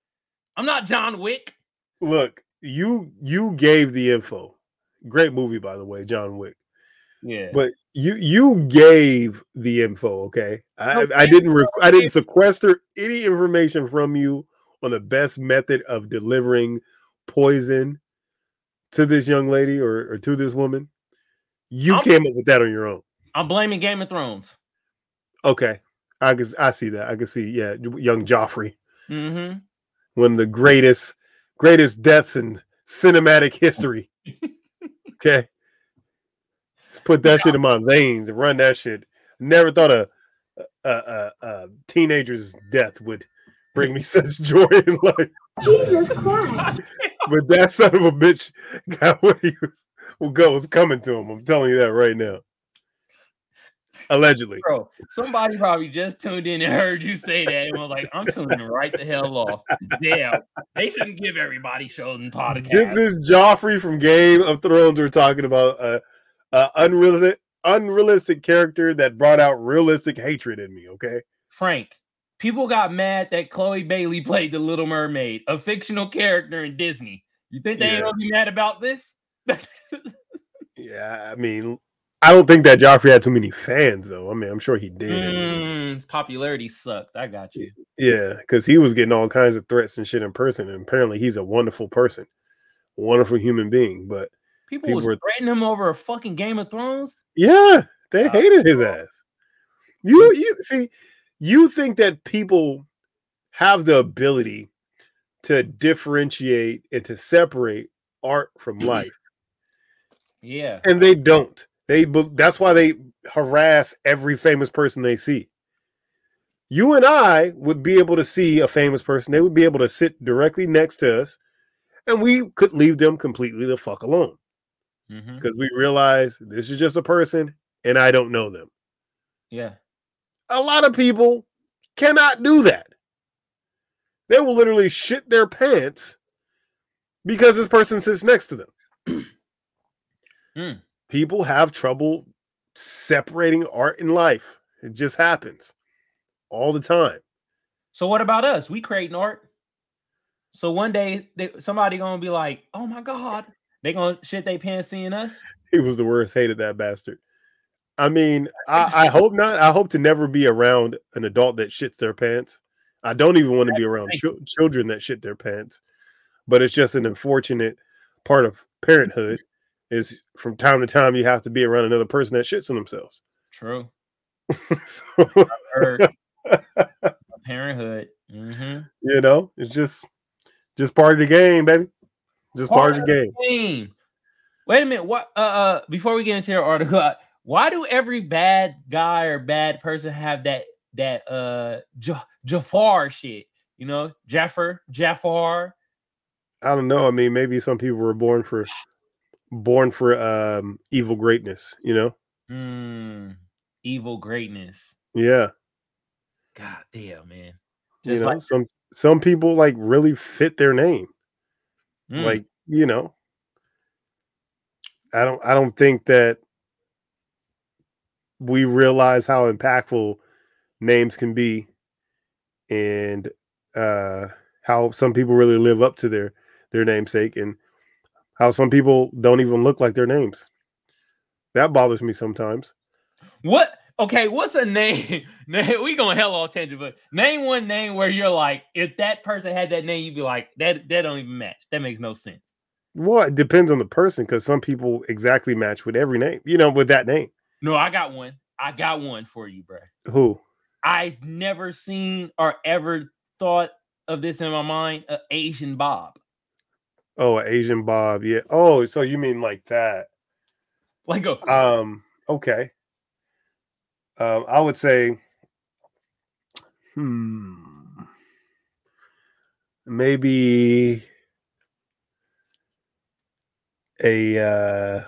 I'm not John Wick. Look, you you gave the info. Great movie, by the way, John Wick. Yeah. But you you gave the info, okay? I, No, I didn't re- I didn't sequester any information from you on the best method of delivering poison to this young lady or, or to this woman. You I'm- came up with that on your own. I'm blaming Game of Thrones. Okay. I can I see that. I can see, yeah, young Joffrey, Mm-hmm. one of the greatest, greatest deaths in cinematic history. (laughs) okay. Just put that shit in my veins and run that shit. Never thought a a, a, a teenager's death would bring me such joy in life. Jesus Christ. But that son of a bitch got (laughs) what he what go was coming to him. I'm telling you that right now. Allegedly. Bro, somebody probably just tuned in and heard you say that and was like, I'm tuning right the hell off. Damn. They shouldn't give everybody shows and podcasts. This is Joffrey from Game of Thrones. We're talking about a, a unrealistic, unrealistic character that brought out realistic hatred in me. Okay, Frank, people got mad that Chloe Bailey (laughs) played the Little Mermaid, a fictional character in Disney. You think they ain't gonna be mad about this? (laughs) yeah. I mean, I don't think that Joffrey had too many fans, though. I mean, I'm sure he did. Mm, his popularity sucked. I got you. Yeah, because he was getting all kinds of threats and shit in person, and apparently he's a wonderful person, wonderful human being. But People, People were- threatening him over a fucking Game of Thrones. Yeah, they Uh, hated his ass. You you see, you think that people have the ability to differentiate and to separate art from (clears throat) life, Yeah. and they don't. They that's why they harass every famous person they see. You and I would be able to see a famous person. They would be able to sit directly next to us, and we could leave them completely the fuck alone hmm because we realize this is just a person, and I don't know them. Yeah. A lot of people cannot do that. They will literally shit their pants because this person sits next to them. (clears throat) Mm. People have trouble separating art and life. It just happens all the time. So what about us? We creating art. So one day they, somebody gonna be like, "Oh my god," they gonna shit their pants seeing us. (laughs) He was the worst. Hated that bastard. I mean, I, I hope not. I hope to never be around an adult that shits their pants. I don't even want to be around chil- children that shit their pants. But it's just an unfortunate part of parenthood. Is from time to time you have to be around another person that shits on themselves. True. (laughs) so, Parenthood. Mm-hmm. you know, it's just just part of the game, baby. Just part, of the game. game. Wait a minute. What? Uh, uh, before we get into your article, why do every bad guy or bad person have that that uh J- Jafar shit? You know, Jafar, Jafar. I don't know. I mean, maybe some people were born for born for um evil greatness, you know? Hmm. Evil greatness. Yeah. God damn, man. you Just know, like some some people like really fit their name. mm, Like, you know, I don't I don't think that we realize how impactful names can be and uh how some people really live up to their their namesake and how some people don't even look like their names. That bothers me sometimes. what? Okay, what's a name? (laughs) we going to hell all tangent, but name one name where you're like, if that person had that name, you'd be like, that that don't even match. That makes no sense. Well, it depends on the person because some people exactly match with every name, you know, with that name. No, I got one. I got one for you, bro. Who? I've never seen or ever thought of this in my mind, uh, Asian Bob. Oh, Asian Bob. Yeah. Oh, so you mean like that? Like a Um. Okay. Um. I would say. Hmm. Maybe a. uh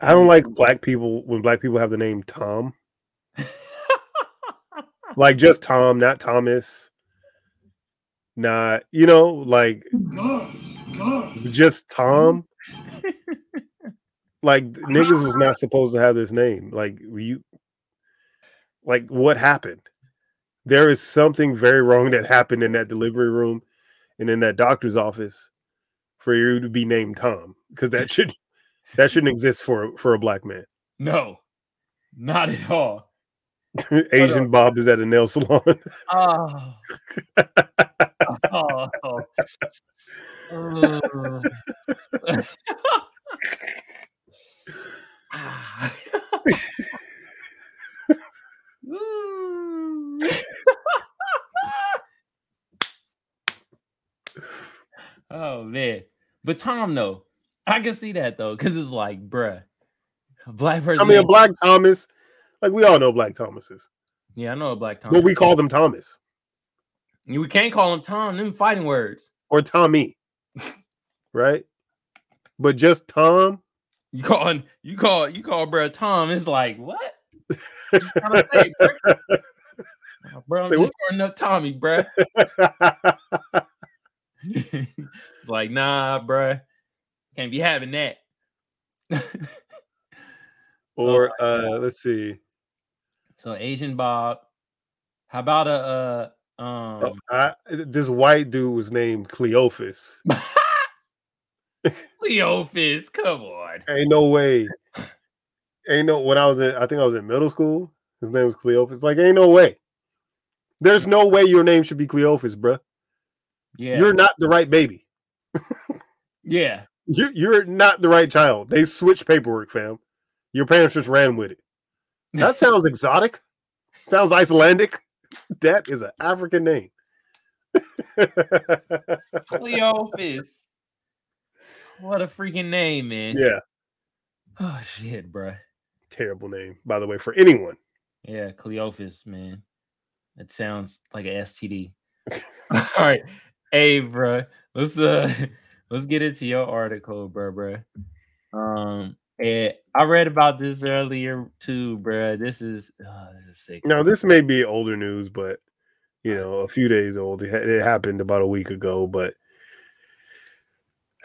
I don't like black people when black people have the name Tom. (laughs) Like just Tom, not Thomas. Not you know like just Tom. (laughs) like niggas was not supposed to have this name. Like you like what happened? There is something very wrong that happened in that delivery room and in that doctor's office for you to be named Tom because that (laughs) should that shouldn't exist for for a black man. no, not at all. (laughs) Asian Bob is at a nail salon. Oh. oh. Ugh. (laughs) Ah. Oh man, but Tom though, I can see that though, because it's like, bruh, black person. I mean, a Black Thomas, like we all know Black Thomases, yeah, I know a black Thomas. but we call them Thomas we can't call him Tom. Them fighting words. or Tommy, (laughs) right? But just Tom, You call you call you call bruh Tom. It's like what? What you tryna say, (laughs) bruh? Oh, bro, I'm Say just starting up Tommy, bro. (laughs) it's like nah, bro. Can't be having that. (laughs) or uh, let's see. so Asian Bob. How about a uh Oh, um I, this white dude was named Cleophas. (laughs) Cleophas? Come on. Ain't no way. Ain't no when I was in I think I was in middle school. His name was Cleophas. Like, ain't no way. There's no way your name should be Cleophas, bruh. Yeah. You're not the right baby. (laughs) yeah. You're you're not the right child. They switched paperwork, fam. Your parents just ran with it. That sounds exotic. Sounds Icelandic. That is an African name. Cleophas. What a freaking name, man. yeah, Oh shit, bro. terrible name, by the way, for anyone. Yeah, Cleophas, man. It sounds like a STD. (laughs) All right. Hey, bro. Let's uh let's get into your article, bro, bro. Um and I (laughs) read about this earlier too, bro. This is oh, this is sick. Now, this may be older news, but you know, a few days old. It, it happened about a week ago, but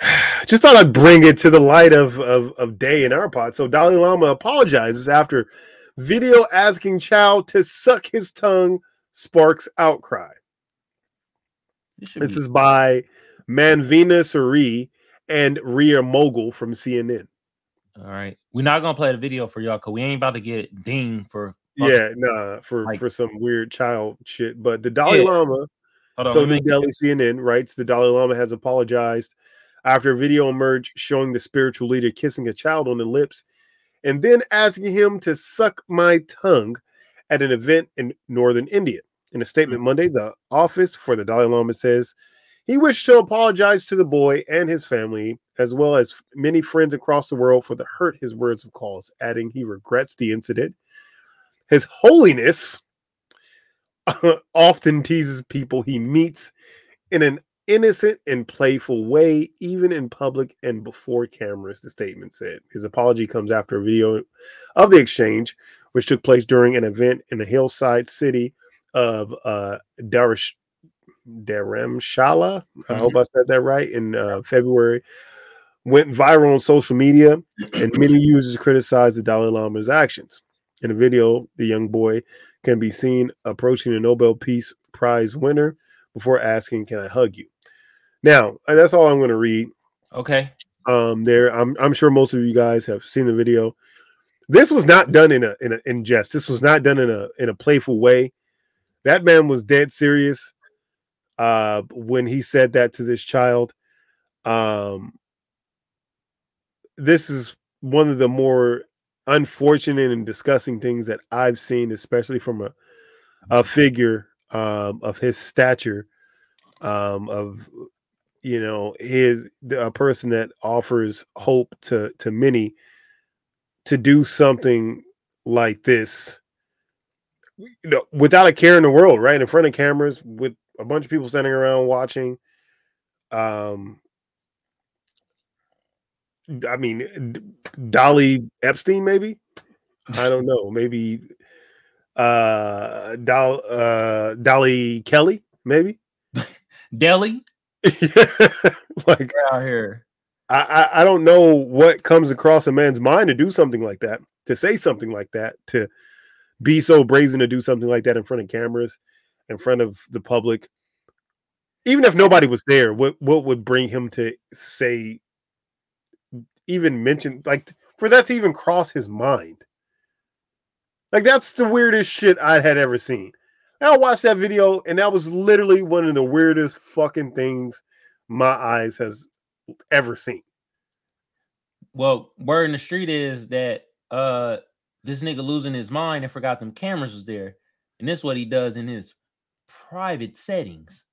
(sighs) just thought I'd bring it to the light of, of, of day in our pod. So Dalai Lama apologizes after video asking Chow to suck his tongue sparks outcry. This This is by Manveena Suri and Rhea Mogul from CNN. all right. We're not gonna play the video for y'all because we ain't about to get dinged for Yeah, nah, for, like- for some weird child shit. But the Dalai Yeah. Lama on, so New Delhi CNN writes the Dalai Lama has apologized after a video emerged showing the spiritual leader kissing a child on the lips and then asking him to suck my tongue at an event in northern India. In a statement mm. Monday, the office for the Dalai Lama says he wished to apologize to the boy and his family, as well as many friends across the world, for the hurt his words have caused, adding he regrets the incident. His Holiness (laughs) often teases people he meets in an innocent and playful way, even in public and before cameras, the statement said. His apology comes after a video of the exchange, which took place during an event in the hillside city of uh, Darish, Dharamshala. I hope I said that right. In uh, February, went viral on social media, and many users criticized the Dalai Lama's actions. In the video, the young boy can be seen approaching the Nobel Peace Prize winner before asking, "Can I hug you?" Now, uh, that's all I'm going to read. Okay. Um, there, I'm I'm sure most of you guys have seen the video. This was not done in a in a in jest. This was not done in a in a playful way. That man was dead serious uh, when he said that to this child. Um, this is one of the more unfortunate and disgusting things that I've seen, especially from a a figure um, of his stature, um, of you know his a person that offers hope to to many to do something like this you know without a care in the world right in front of cameras with a bunch of people standing around watching um i mean dolly epstein maybe? I don't know. Maybe uh Dol- uh dolly kelly maybe? (laughs) Delhi (laughs) like out here. I, I I don't know what comes across a man's mind to do something like that, to say something like that, to be so brazen to do something like that in front of cameras, in front of the public. Even if nobody was there, what what would bring him to say, even mention like for that to even cross his mind? Like that's the weirdest shit I had ever seen. I watched that video, and that was literally one of the weirdest fucking things my eyes has ever seen. Well, word in the street is that uh this nigga losing his mind and forgot them cameras was there. And this is what he does in his private settings.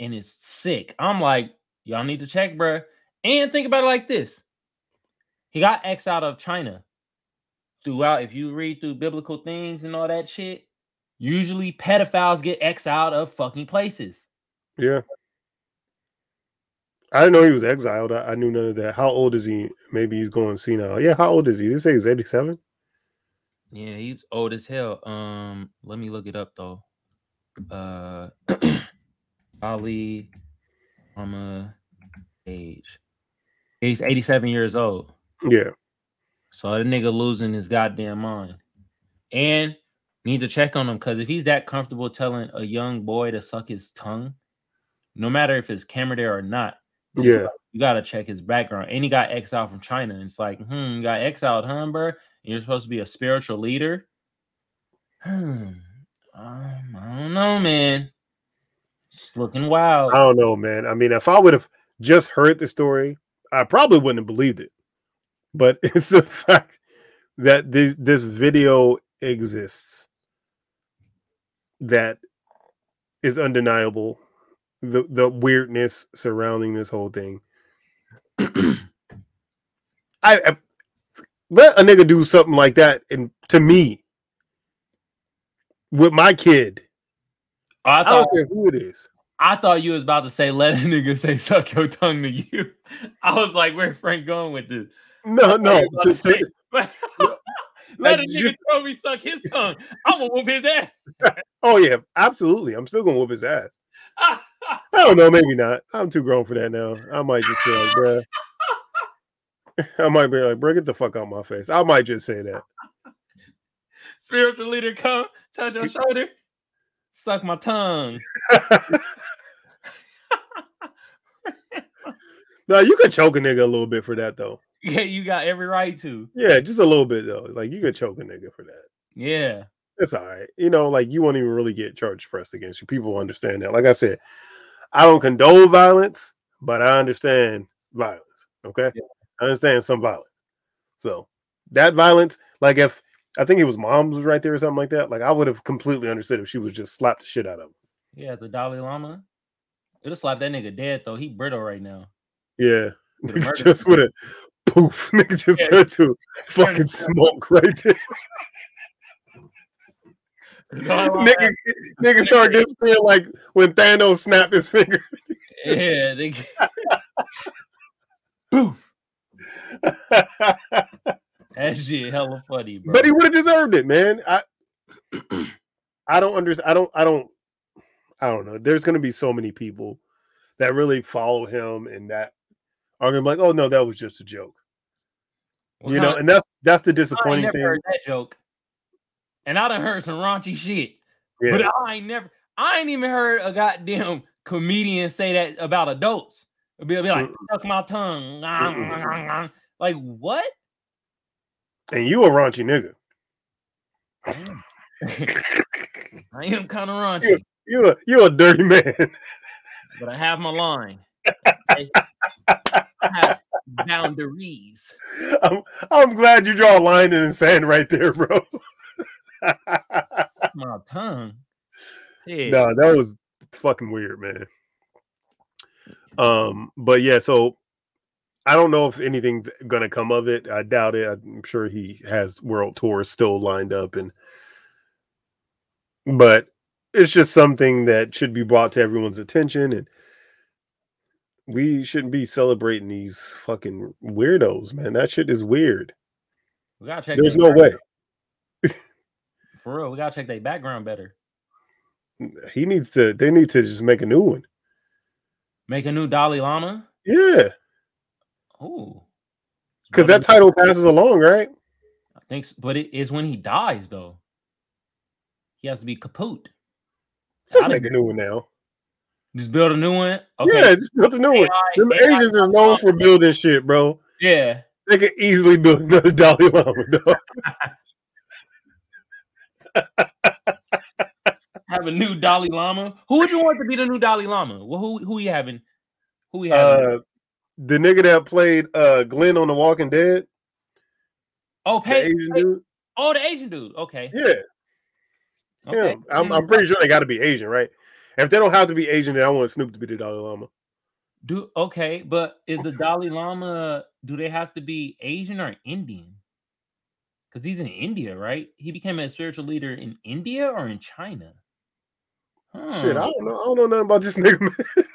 And it's sick. I'm like, y'all need to check, bruh. And think about it like this. He got X out of China. Throughout, if you read through biblical things and all that shit, usually pedophiles get X out of fucking places. Yeah. I didn't know he was exiled. I, I knew none of that. How old is he? Maybe he's going senile. Yeah, how old is he? They say he's 87. Yeah, he's old as hell. Um, let me look it up though. Uh Ali Mama age. He's 87 years old. Yeah. So the nigga losing his goddamn mind. And need to check on him because if he's that comfortable telling a young boy to suck his tongue, no matter if it's camera there or not, Yeah. like, you gotta check his background. And he got exiled from China. And it's like, hmm, you got exiled, huh, bro? And you're supposed to be a spiritual leader. Hmm. Um, I don't know, man. It's looking wild. I don't know, man. I mean, if I would have just heard the story, I probably wouldn't have believed it. But (laughs) it's the fact that this this video exists that is undeniable. The the weirdness surrounding this whole thing. (clears throat) I, I let a nigga do something like that, and to me, with my kid, oh, I I thought don't care who it is. I thought you was about to say let a nigga say suck your tongue to you. (laughs) I was like, where Frank going with this? No, no. to say- (laughs) let a nigga just- tell me suck his tongue. I'm gonna whoop his ass. (laughs) oh yeah, absolutely. I'm still gonna whoop his ass. I don't know, maybe not. I'm too grown for that now. I might just be like, bruh. I might be like, bro, get the fuck out my face. I might just say that. Spiritual leader come, touch your shoulder, suck my tongue. (laughs) no, you could choke a nigga a little bit for that though. Yeah, you got every right to. Yeah, just a little bit though. Like you could choke a nigga for that. Yeah. It's all right. You know, like you won't even really get charged pressed against you. People understand that. Like I said, I don't condone violence, but I understand violence. Okay. Yeah. I understand some violence. So that violence, like if I think it was mom's was right there or something like that, like I would have completely understood if she was just slapped the shit out of him. Yeah, the Dalai Lama. It'll slap that nigga dead though. He brittle right now. Yeah. Nigga (laughs) just with a poof. (laughs) Nigga just Yeah. turned to (laughs) fucking smoke right there. The Dalai Lama nigga, nigga start disappearing like when Thanos snapped his finger. Yeah, they Boof. That shit hella funny, bro. but he would have deserved it, man. I (clears throat) I don't understand. I don't. I don't. I don't know. There's going to be so many people that really follow him and that are going to be like, "Oh no, that was just a joke," Well, you know. And that's that's the disappointing thing. heard that joke. And I done heard some raunchy shit. Yeah. But I ain't never I ain't even heard a goddamn comedian say that about adults. It'll be, it'll be like, suck my tongue. Mm-mm. (laughs) Like what? And you a raunchy nigga. (laughs) I am kind of raunchy, You a you a dirty man. but I have my line. (laughs) I have boundaries. I'm I'm glad you draw a line in the sand right there, bro. (laughs) My tongue. Yeah. no, that was fucking weird, man. Um, but yeah, so I don't know if anything's gonna come of it. I doubt it. I'm sure he has world tours still lined up, and but it's just something that should be brought to everyone's attention, and we shouldn't be celebrating these fucking weirdos, man. That shit is weird. We gotta check. There's no way. (laughs) For real, we gotta check their background better. he needs to. They need to just make a new one. Make a new Dalai Lama. Yeah, Ooh. because that title passes along, right? I think, s- but it is when he dies though. He has to be kaput. Just make a new one now. Just build a new one. Okay. Yeah, just build a new one. Them AI Asians is known for building shit, bro. Yeah. They could easily build another (laughs) Dalai Lama, dog. (laughs) Have a new Dalai Lama. Who would you want to be the new Dalai Lama? Well, who who you having? Who we having? Uh, the nigga that played uh Glenn on The Walking Dead, oh, the Asian pay- dude. Oh, the Asian dude. Okay. Yeah, Okay. him. I'm, I'm pretty sure they got to be Asian, right? If they don't have to be Asian, then I want Snoop to be the Dalai Lama. Do okay, but is the Dalai Lama? Do they have to be Asian or Indian? Because he's in India, right? He became a spiritual leader in India or in China. Shit, I don't know. I don't know nothing about this nigga. Man. (laughs)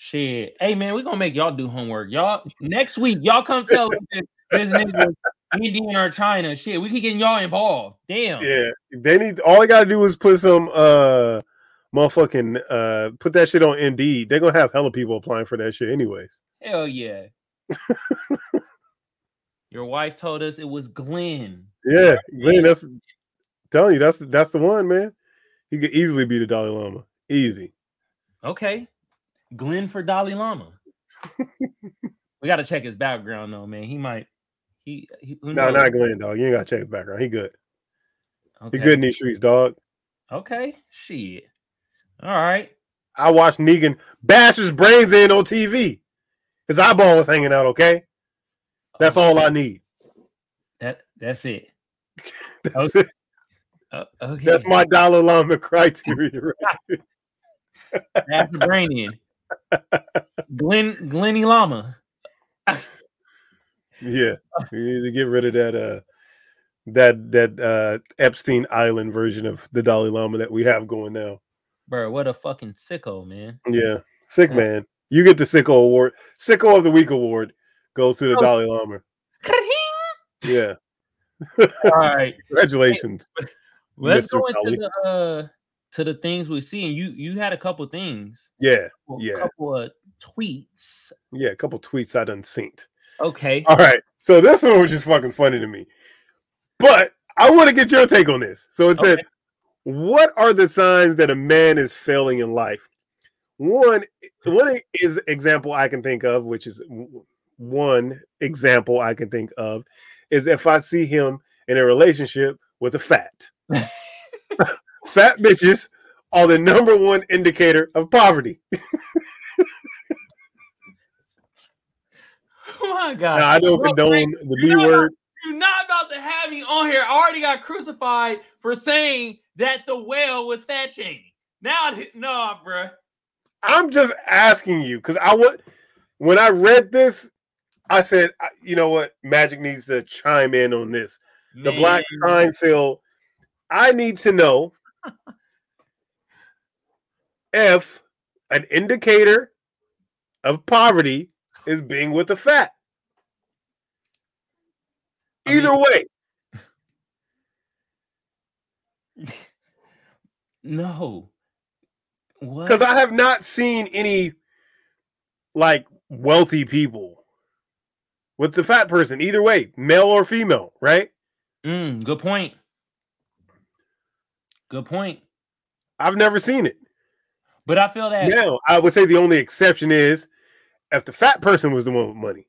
Shit. Hey man, we're gonna make y'all do homework. Y'all next week, y'all come tell us if this nigga Indian or China. Shit, we keep getting y'all involved. Damn. Yeah, they need. All they got to do is put some uh, motherfucking uh, put that shit on Indeed. They're gonna have hella people applying for that shit, anyways. Hell yeah. (laughs) Your wife told us it was Glenn. Yeah, Glenn, that's telling you that's that's the one, man. He could easily be the Dalai Lama. Easy. Okay. Glenn for Dalai Lama. (laughs) we gotta check his background though, man. He might he, he No, knows? not Glenn, dog. You ain't gotta check his background. He good. okay. He good in these streets, dog. Okay. Shit. All right. I watched Negan bash his brains in on TV. His eyeball was hanging out. Okay, that's all I need. That that's it. (laughs) That's Okay. it. Uh, okay. That's my Dalai Lama (laughs) criteria. Right? That's the brain in. (laughs) Glenn Glenny Llama. Yeah, we need to get rid of that uh that that uh Epstein Island version of the Dalai Lama that we have going now. Bro, what a fucking sicko, man. Yeah, sick man. You get the sicko award. Sicko of the week award goes to the Oh. Dalai Lama. Yeah, (laughs) All right. congratulations. Let's Mr. go into Dolly. the uh to the things we see. And you you had a couple things. Yeah, a Yeah. couple of tweets. yeah. A couple tweets I done seen. Okay. All right, so this one was just fucking funny to me, but I want to get your take on this. So it said, "What are the signs that a man is failing in life?" One, one is example I can think of, which is one example I can think of, is if I see him in a relationship with a fat. (laughs) fat bitches are the number one indicator of poverty. (laughs) Oh my god. Now, I don't condone Frank, the B word. You're not about to have me on here. I already got crucified for saying that the whale was fat shaming. Now, no, bruh. I'm just asking you because I would when I read this, I said, I- you know what, Magic needs to chime in on this. The Black Man, Seinfeld. I need to know if an indicator of poverty is being with the fat. I mean- Either way, (laughs) No. Because I have not seen any like wealthy people with the fat person. Either way, male or female, right? Mm, good point. Good point. I've never seen it. But I feel that Now, I would say the only exception is if the fat person was the one with money.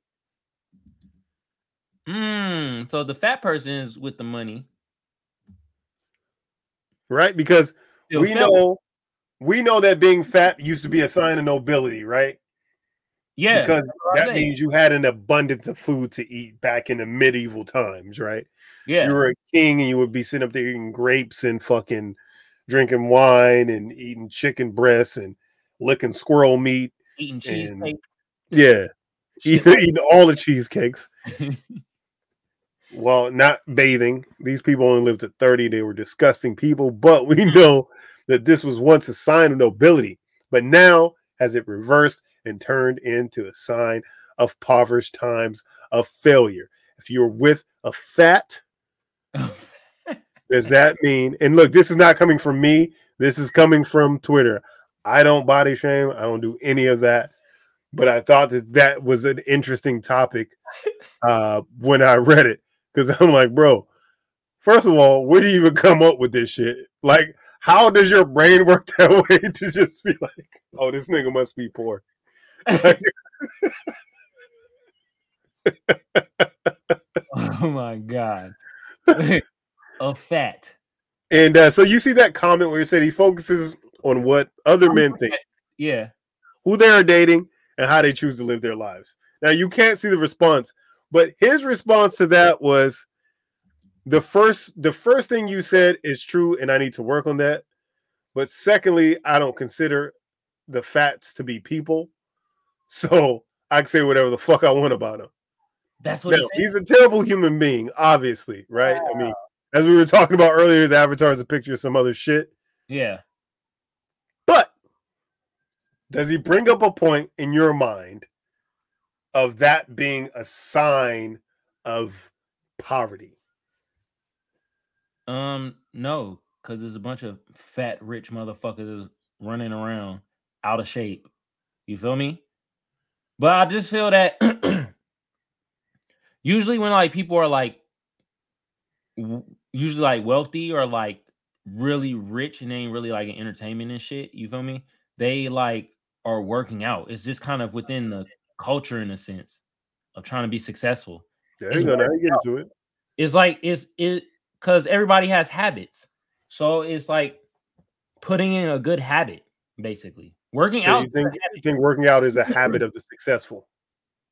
mm, so the fat person is with the money. right? Because Still we know we know that being fat used to be a sign of nobility, right? yeah, because that means you had an abundance of food to eat back in the medieval times, right? Yeah, You were a king and you would be sitting up there eating grapes and fucking, drinking wine and eating chicken breasts and licking squirrel meat. Eating cheesecake. Yeah, (laughs) eating, eating all the cheesecakes. (laughs) Well, not bathing. These people only lived to 30. They were disgusting people, but we (laughs) know that this was once a sign of nobility, but now has it reversed and turned into a sign of impoverished times of failure. If you're with a fat, (laughs) does that mean? And look, this is not coming from me. This is coming from Twitter. I don't body shame. I don't do any of that. But I thought that that was an interesting topic (laughs) uh, when I read it because (laughs) I'm like, bro. First of all, where do you even come up with this shit? Like, how does your brain work that way to just be like, oh, this nigga must be poor? Like, oh my god. (laughs) a fat. and uh, so you see that comment where he said he focuses on what other men think. Yeah. who they are dating, and how they choose to live their lives. Now you can't see the response, but his response to that was the first the first thing you said is true, and I need to work on that. But secondly, I don't consider the fats to be people, so I can say whatever the fuck I want about him. That's what he's a terrible human being, obviously, right? I mean, as we were talking about earlier, his avatar is a picture of some other shit. Yeah. But does he bring up a point in your mind of that being a sign of poverty? Um, no, because there's a bunch of fat, rich motherfuckers running around out of shape. You feel me? But I just feel that (clears throat) usually when like people are like usually like wealthy or like really rich and they ain't really like in entertainment and shit, you feel me? They like are working out. It's just kind of within the culture in a sense of trying to be successful. There It's you go. Now you get into it. it's like it's it because everybody has habits so it's like putting in a good habit basically working So out you think you think working out is a habit (clears throat) of the successful?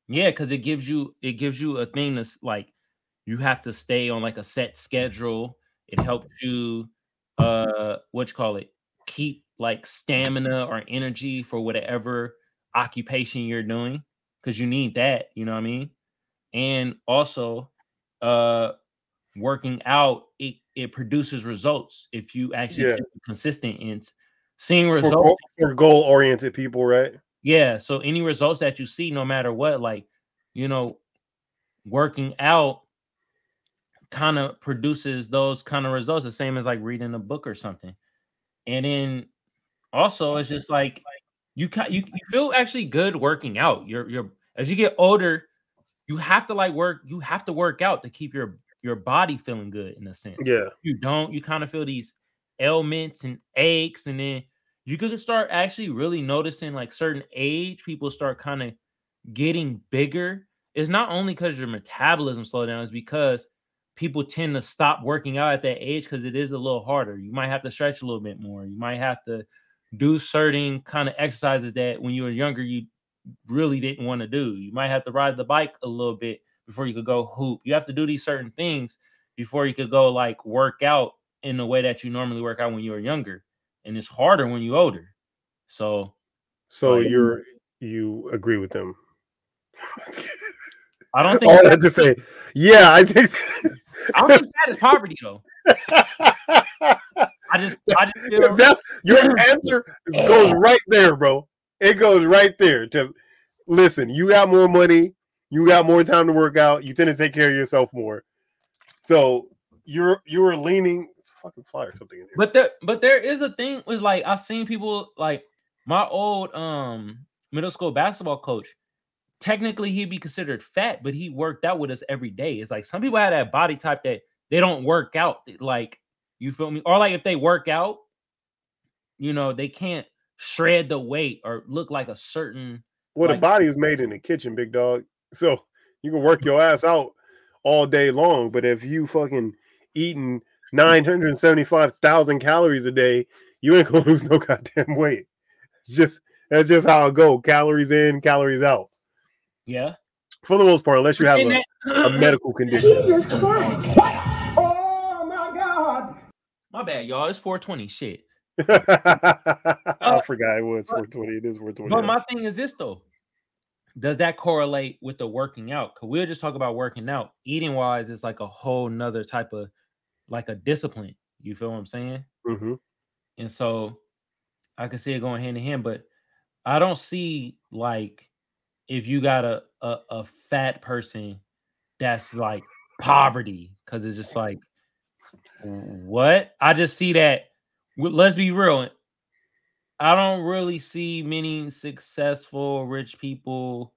Yeah because it gives you it gives you a thing that's like you have to stay on like a set schedule it helps you uh what you call it keep like stamina or energy for whatever occupation you're doing because you need that you know what i mean and also uh working out it it produces results if you actually Yeah. consistent in seeing For, results goal, for goal-oriented people, right? Yeah. So any results that you see, no matter what, like, you know, working out kind of produces those kind of results, the same as like reading a book or something. And then also it's just like you ca- you, you feel actually good working out. You're you're as you get older, you have to like work, you have to work out to keep your your body feeling good in a sense Yeah. you don't, you kind of feel these ailments and aches, and then you could start actually really noticing like certain age people start kind of getting bigger. It's not only because your metabolism slow down, it's because people tend to stop working out at that age because it is a little harder. You might have to stretch a little bit more. You might have to do certain kind of exercises that when you were younger you really didn't want to do. You might have to ride the bike a little bit before you could go hoop. You have to do these certain things before you could go like work out in the way that you normally work out when you were younger. And it's harder when you're older. So So Like- you're you agree with them? I don't (laughs) think All that to say, yeah, I think. I don't think that is poverty though. I just I just (laughs) feel That's your (laughs) answer goes right there, bro. It goes right there. To listen, you got more money, you got more time to work out, you tend to take care of yourself more. So you're you're leaning. Fucking flyer something in here. but there but there is a thing was like I've seen people like my old um middle school basketball coach. Technically, he'd be considered fat, but he worked out with us every day. It's like some people have that body type that they don't work out. Like you feel me, or like if they work out, you know, they can't shred the weight or look like a certain. well, the body is made in the kitchen, big dog. (laughs) So you can work your ass out all day long. But if you fucking eating 975,000 calories a day, you ain't gonna (laughs) lose no goddamn weight. It's just that's just how it go. Calories in, calories out. Yeah, For the most part, unless you have a, a (clears throat) medical condition. Jesus Christ. Oh my God! My bad, y'all. It's 420. Shit. (laughs) I uh, forgot it was 420. It is 420. But my thing is this though. Does that correlate with the working out? Cause we'll just talk about working out. Eating wise, it's like a whole nother type of like a discipline. You feel what I'm saying? hmm And so I can see it going hand in hand, but I don't see like if you got a a, a fat person that's like poverty because it's just like what I just see that. Let's be real. I don't really see many successful rich people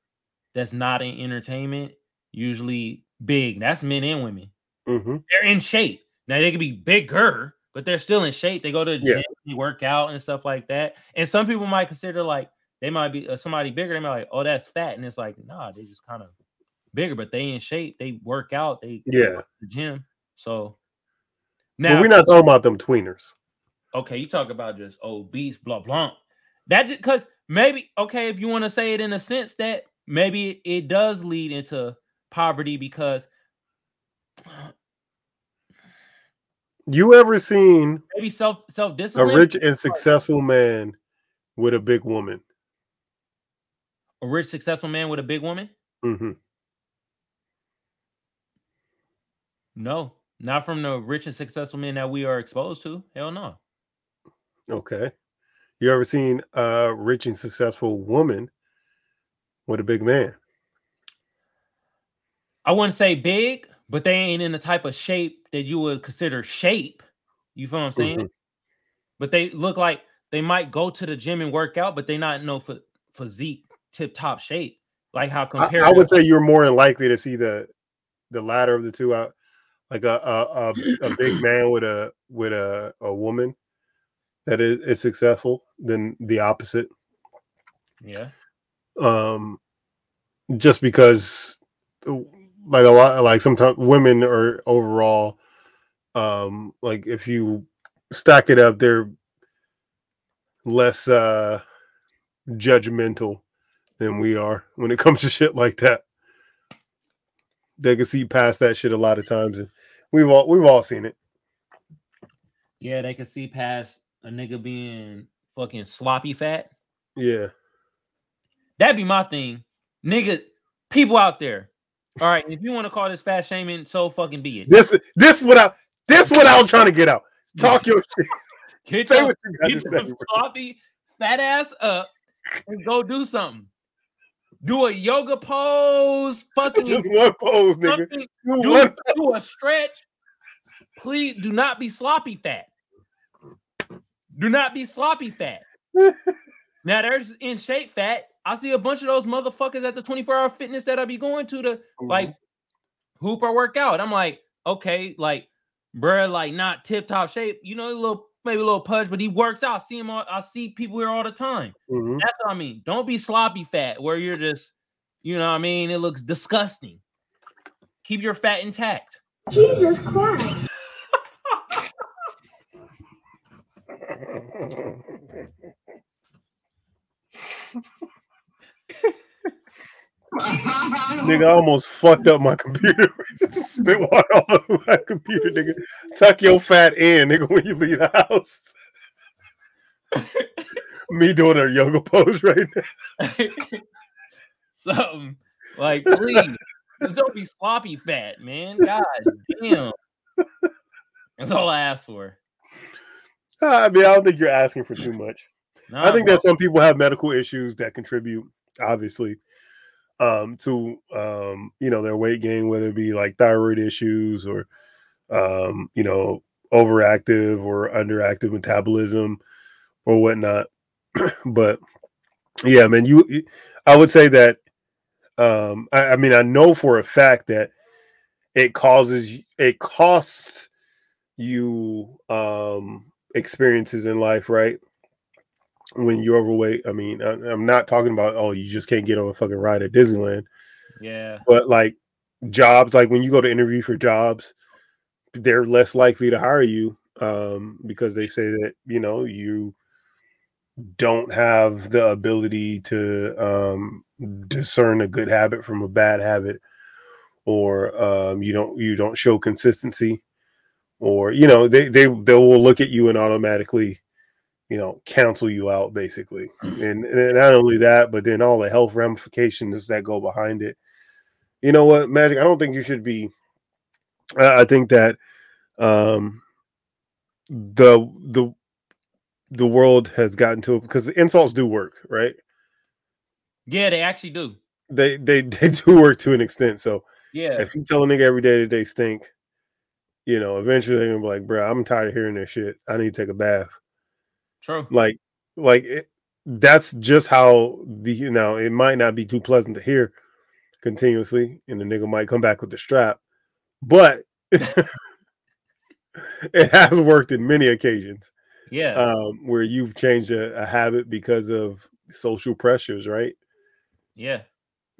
that's not in entertainment. Usually big. That's men and women. hmm They're in shape. Now they could be bigger, but they're still in shape. They go to the Yeah. gym, they work out and stuff like that. And some people might consider like they might be uh, somebody bigger. They might like, oh, that's fat, and it's like, nah, they just kind of bigger, but they in shape. They work out. They Yeah. the gym. So But now, we're not talking about them tweeners. okay, you talk about just obese, blah blah. That just because maybe okay, if you want to say it in a sense that maybe it does lead into poverty because You ever seen maybe self self discipline? a rich and successful man with a big woman? a rich successful man with a big woman. hmm No, not from the rich and successful men that we are exposed to. Hell no. Okay. You ever seen a rich and successful woman with a big man? I wouldn't say big, but they ain't in the type of shape that you would consider shape. You feel what I'm saying? Mhm. But they look like they might go to the gym and work out, but they not in no ph- physique tip top shape. Like how I, compared I would to, say you're more than likely to see the the latter of the two out, like a a, a, a big (clears throat) man with a with a, a woman that is, is successful than the opposite. yeah. Um, just because, uh, like a lot, like sometimes women are overall, um, like if you stack it up, they're less uh judgmental than we are when it (laughs) comes to shit like that. They can see past that shit a lot of times, and we've all we've all seen it. Yeah, they can see past a nigga being fucking sloppy fat. Yeah, That'd be my thing. Nigga, people out there. All right, if you want to call this fat shaming, so fucking be it. this this what I this what I was trying to get out. Talk your shit. (laughs) Get Say your, what you get your sloppy fat ass up and go do something. Do a yoga pose, fucking Just one pose, nigga. Do do, do a stretch. Please do not be sloppy fat. Do not be sloppy fat. (laughs) now there's in shape fat. I see a bunch of those motherfuckers at the 24 hour fitness that I be going to to like hoop or work out. I'm like, okay, like, bruh, like not tip top shape, you know, a little maybe a little pudge, but he works out. I see him all, I see people here all the time. Mhm. That's what I mean. Don't be sloppy fat where you're just, you know what I mean? It looks disgusting. Keep your fat intact. Jesus Christ. (laughs) Nigga, I almost fucked up my computer. (laughs) Spit water all over my computer, nigga. Tuck your fat in, nigga, when you leave the house. (laughs) Me doing a yoga pose right now. Something like, please, just don't be sloppy fat, man. God damn. That's all I ask for. I mean, I don't think you're asking for too much. I think that some people have medical issues that contribute, obviously, um, to um, you know, their weight gain, whether it be like thyroid issues or um, you know, overactive or underactive metabolism or whatnot. (clears throat) but yeah, man, you- I would say that um I, I mean I know for a fact that it causes it costs you um experiences in life, right? When you're overweight. I mean, I, I'm not talking about oh, you just can't get on a fucking ride at Disneyland, yeah. but like jobs, like when you go to interview for jobs, they're less likely to hire you um, because they say that you know you don't have the ability to um, discern a good habit from a bad habit, or um, you don't you don't show consistency, or you know they they they will look at you and automatically you know, cancel you out basically. And, and not only that, but then all the health ramifications that go behind it. You know what, Magic? I don't think you should be. I I think that um the the the world has gotten to it because insults do work, right? Yeah, they actually do. They they (laughs) they do work to an extent. So Yeah. if you tell a nigga every day that they stink, you know, eventually they're gonna be like, bro, I'm tired of hearing this shit. I need to take a bath. True. Like, like it, that's just how the you know, it might not be too pleasant to hear continuously, and the nigga might come back with the strap, but (laughs) it has worked in many occasions Yeah. um, where you've changed a, a habit because of social pressures, right? yeah.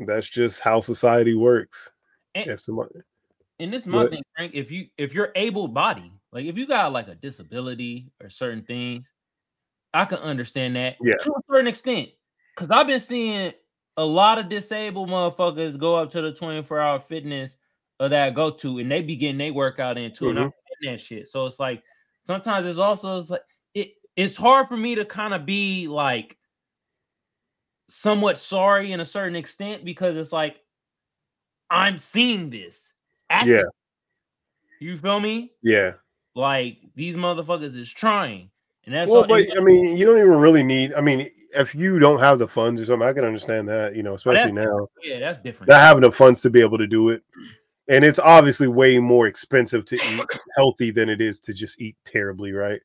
That's just how society works. And- If somebody, And this is my But- thing, Frank. If you if you're able bodied, like if you got like a disability or certain things, I can understand that Yeah. to a certain extent. Cause I've been seeing a lot of disabled motherfuckers go up to the 24 hour fitness of that I go to and they be getting their workout in too. And I'm mm-hmm. getting that shit. So it's like sometimes it's also it's like it it's hard for me to kind of be like somewhat sorry in a certain extent because it's like I'm seeing this. yeah. You feel me? yeah. Like these motherfuckers is trying, and that's Well, all. but I mean, you don't even really need. I mean, if you don't have the funds or something, I can understand that. You know, especially now, yeah, that's different. not having the funds to be able to do it, and it's obviously way more expensive to eat healthy than it is to just eat terribly, right?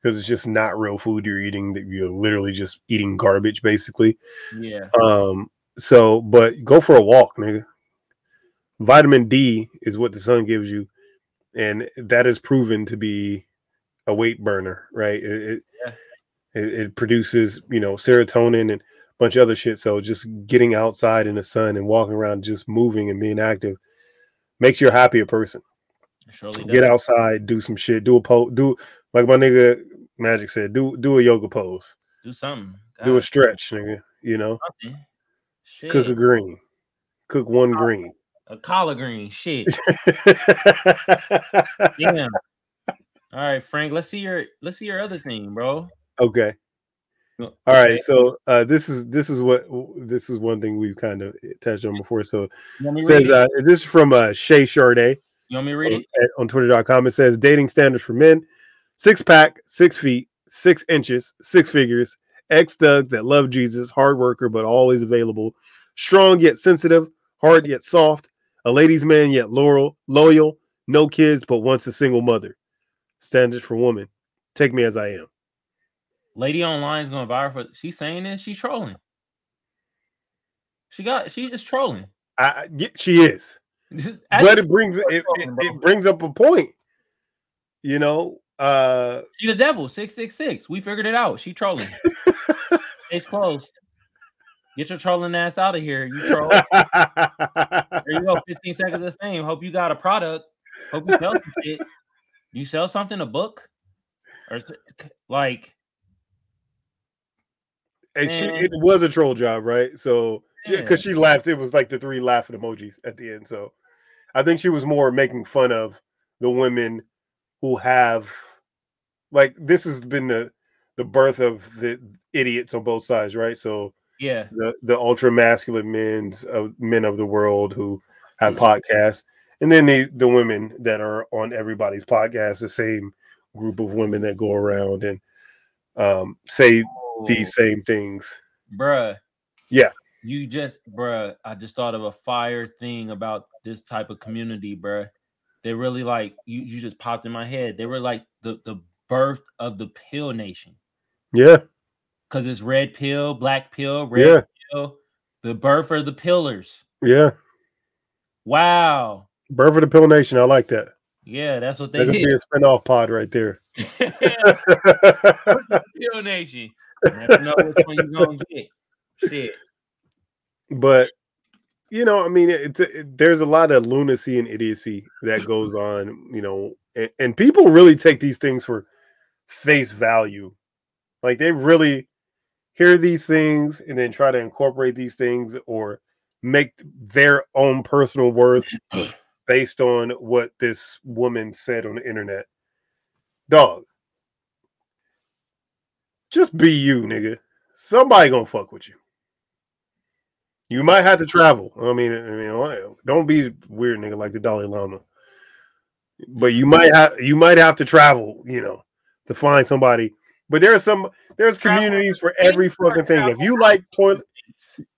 Because it's just not real food you're eating. That you're literally just eating garbage, basically. yeah, Um, so but go for a walk, nigga. Vitamin D is what the sun gives you, and that is proven to be a weight burner, right? It it, Yeah. it, it produces, you know, serotonin and a bunch of other shit. So just getting outside in the sun and walking around, just moving and being active, makes you a happier person. surely Get does. outside, do some shit, do a pose, do like my nigga Magic said, do do a yoga pose, do something. do a stretch, nigga. You know. Shit. cook a green, cook one green. a collard green. Shit. (laughs) Damn. All right, Frank. Let's see your let's see your other thing, bro. okay. All right. So uh this is this is what this is one thing we've kind of touched on before. So You want me it says uh this is from uh Shay Charday You want me to read on, it? at- on twitter.com. It says dating standards for men, six pack, six feet, six inches, six figures, ex thug that love Jesus, hard worker but always available, strong yet sensitive, hard yet soft, a ladies' man yet loyal, loyal, no kids but once a single mother. Standards for woman. Take me as I am. Lady online is going viral for she's saying this. She's trolling. She got she just trolling. I, I- yeah, she is. (laughs) but it brings it, it, it brings up a point. You know, uh She the devil, 666. We figured it out. She trolling. (laughs) It's closed. Get your trolling ass out of here. You troll. There you go. (laughs) 15 seconds of fame. Hope you got a product. Hope you sell some shit. You sell something, a book? Or like and she it was a troll job, right? So Yeah. because she laughed, it was like the three laughing emojis at the end. So I think she was more making fun of the women who have like this has been the the birth of the idiots on both sides, right? So yeah, the the ultra masculine men's of men of the world who have podcasts, and then the the women that are on everybody's podcast, the same group of women that go around and um, say Oh, these same things. bruh. Yeah. You just bruh, I just thought of a fire thing about this type of community, bruh. They really like you you just popped in my head. They were like the the birth of the pill nation. Yeah, Because it's red pill, black pill, red yeah, pill, the birth of the pillars. yeah. Wow. Birth of the Pill Nation. I like that. Yeah, that's what That they could be a spinoff pod right there. (laughs) Pill Nation. Never know which one you gonna get. Shit. but you know, I mean, it's it, there's a lot of lunacy and idiocy that (laughs) goes on, you know, and, and people really take these things for face value. Like they really hear these things and then try to incorporate these things or make their own personal worth (clears throat) based on what this woman said on the internet. Dog. just be you, nigga. Somebody gonna fuck with you. You might have to travel. I mean, I mean, don't be weird, nigga, like the Dalai Lama. But you might have you might have to travel, you know, to find somebody. But there's some there's communities for every fucking thing. If you like toilet,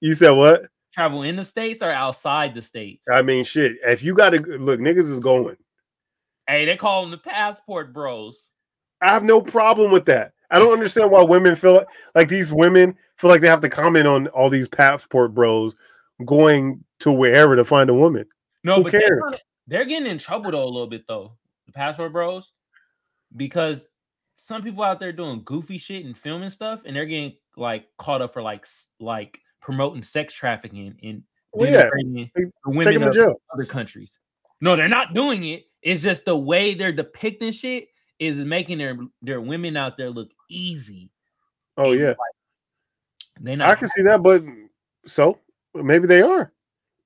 you said what? Travel in the states or outside the states? I mean, shit. If you got to look, niggas is going. Hey, they call them the passport bros. I have no problem with that. I don't understand why women feel like, like these women feel like they have to comment on all these passport bros going to wherever to find a woman. No, Who but they're, cares? kinda- they're getting in trouble though a little bit though. The passport bros, because some people out there doing goofy shit and filming stuff, and they're getting like caught up for like like promoting sex trafficking and Well, oh, yeah, denigrating take- the women of jail. other countries. No, they're not doing it. It's just the way they're depicting shit is making their their women out there look easy. Oh yeah, They not I can see that, but so maybe they are.